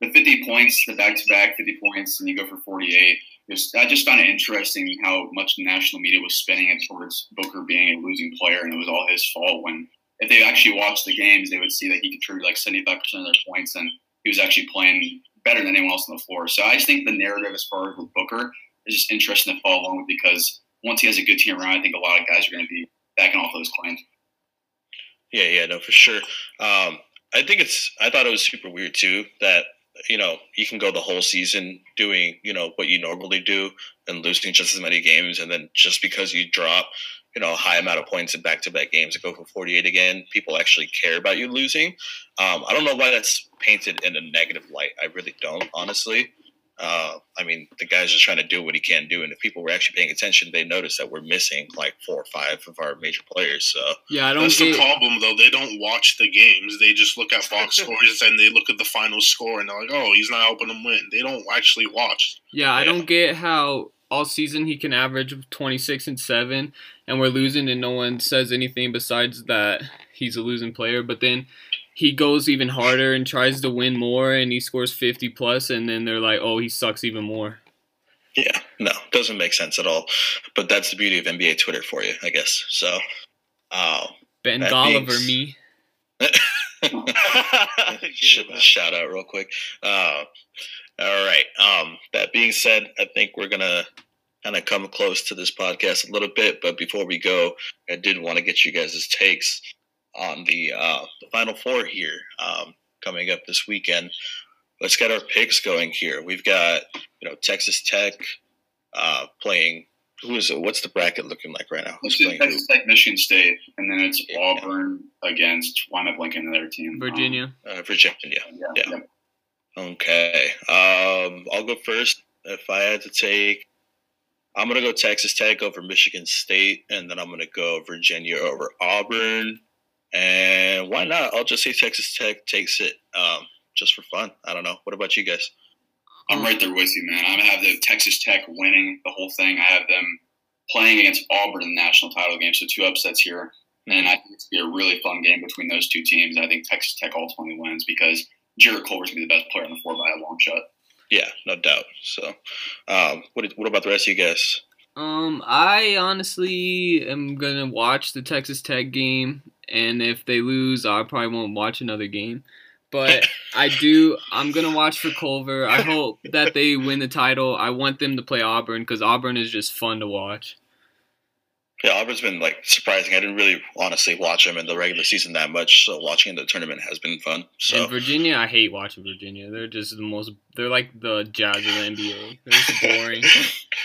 S4: the 50 points, the back to back 50 points, and you go for 48. Just, I just found it interesting how much the national media was spinning it towards Booker being a losing player and it was all his fault. When if they actually watched the games, they would see that he contributed like 75% of their points and he was actually playing better than anyone else on the floor. So I just think the narrative as far as with Booker is just interesting to follow along with because once he has a good team around, I think a lot of guys are going to be backing off those claims.
S1: Yeah, yeah, no, for sure. Um, I think it's. I thought it was super weird too that you know you can go the whole season doing you know what you normally do and losing just as many games, and then just because you drop you know a high amount of points in back-to-back games and go for 48 again, people actually care about you losing. Um, I don't know why that's painted in a negative light. I really don't, honestly. Uh, I mean, the guy's just trying to do what he can do, and if people were actually paying attention, they notice that we're missing like four or five of our major players. So
S2: Yeah, I don't
S5: That's the problem, though. They don't watch the games. They just look at box scores and they look at the final score and they're like, "Oh, he's not helping them win." They don't actually watch.
S2: Yeah, I
S1: Yeah.
S2: don't get how all season he can average 26 and 7 and we're losing and no one says anything besides that he's a losing player, but then he goes even harder and tries to win more and he scores 50 plus and then they're like, "Oh, he sucks even more."
S1: yeah, no, doesn't make sense at all. But that's the beauty of NBA Twitter for you, I guess. So. Uh,
S2: Ben
S1: That
S2: Golliver
S1: means-
S2: me.
S1: Shout out real quick. Uh, all right. Um, that being said, I think we're gonna kind of come close to this podcast a little bit, but before we go, I did want to get you guys' takes on the uh, the final four here um, coming up this weekend. Let's get our picks going here. We've got you know Texas Tech uh, playing. Who is it? What's the bracket looking like right now? Who's
S4: It's
S1: playing who?
S4: Texas Tech, Michigan State, and then it's
S1: Yeah.
S4: Auburn against. Why am I blanking on their team?
S2: Virginia.
S1: Uh, Virginia.
S4: Um, yeah,
S1: Yeah.
S4: yeah.
S1: Okay. Um, I'll go first. If I had to take, I'm gonna go Texas Tech over Michigan State, and then I'm gonna go Virginia over Auburn. And why not? I'll just say Texas Tech takes it, um, just for fun. I don't know. What about you guys?
S4: I'm right there with you, man. I'm gonna have the Texas Tech winning the whole thing. I have them playing against Auburn in the national title game, so two upsets here. And I think it's going to be a really fun game between those two teams. I think Texas Tech ultimately wins because Jarrett Culver's going to be the best player on the floor by a long shot.
S1: Yeah, no doubt. So, um, what what about the rest of you guys?
S2: Um, I honestly am gonna watch the Texas Tech game, and if they lose, I probably won't watch another game. But I do. I'm gonna watch for Culver. I hope that they win the title. I want them to play Auburn because Auburn is just fun to watch.
S1: Yeah, Auburn's been like surprising. I didn't really honestly watch them in the regular season that much, so watching the tournament has been fun. So
S2: And Virginia, I hate watching Virginia. They're just the most. They're like the Jazz of the NBA. They're just boring.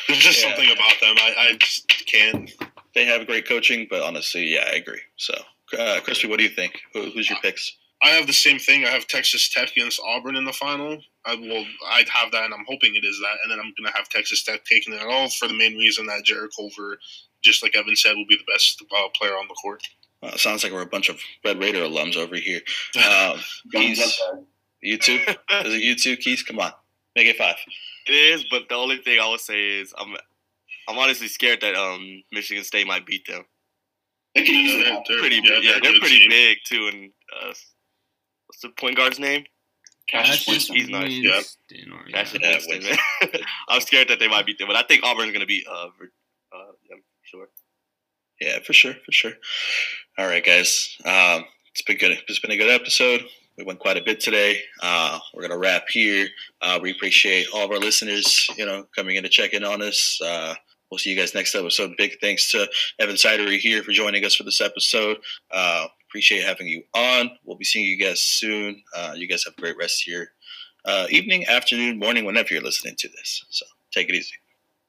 S5: There's just
S1: Yeah.
S5: something about them. I, I just can't.
S1: they have great coaching, but honestly, yeah, I agree. So, uh, Crispy, what do you think? Who, who's your picks?
S5: I have the same thing. I have Texas Tech against Auburn in the final. I will. I'd have that, and I'm hoping it is that. And then I'm gonna have Texas Tech taking it all for the main reason that Jarrett Culver, just like Evan said, will be the best uh, player on the court.
S1: Uh, sounds like we're a bunch of Red Raider alums over here. Um,
S4: Guns
S1: Keys, you two? Is it you two, Keys? Come on, make it five.
S3: It is, but the only thing I would say is I'm I'm honestly scared that um Michigan State might beat them.
S4: They could easily
S5: They're- they're-
S3: Pretty
S5: yeah,
S3: big, yeah,
S5: they're
S3: they're pretty
S5: team.
S3: big too. And uh, what's the point guard's name?
S4: Cassius
S2: Cassius
S4: Winston.
S3: He's nice,
S5: yeah.
S2: Winston
S3: Cassius
S1: Yeah,
S3: Winston. I'm scared that they might beat them, but I think Auburn's gonna beat uh, uh yeah, sure.
S1: Yeah, for sure, for sure. All right, guys. Um, it's been good. It's been a good episode. We went quite a bit today. Uh, we're gonna wrap here. Uh, we appreciate all of our listeners, you know, coming in to check in on us. Uh, we'll see you guys next episode. Big thanks to Evan Sidery here for joining us for this episode. Uh, appreciate having you on. We'll be seeing you guys soon. Uh, you guys have a great rest of your uh, evening, afternoon, morning, whenever you're listening to this. So take it easy.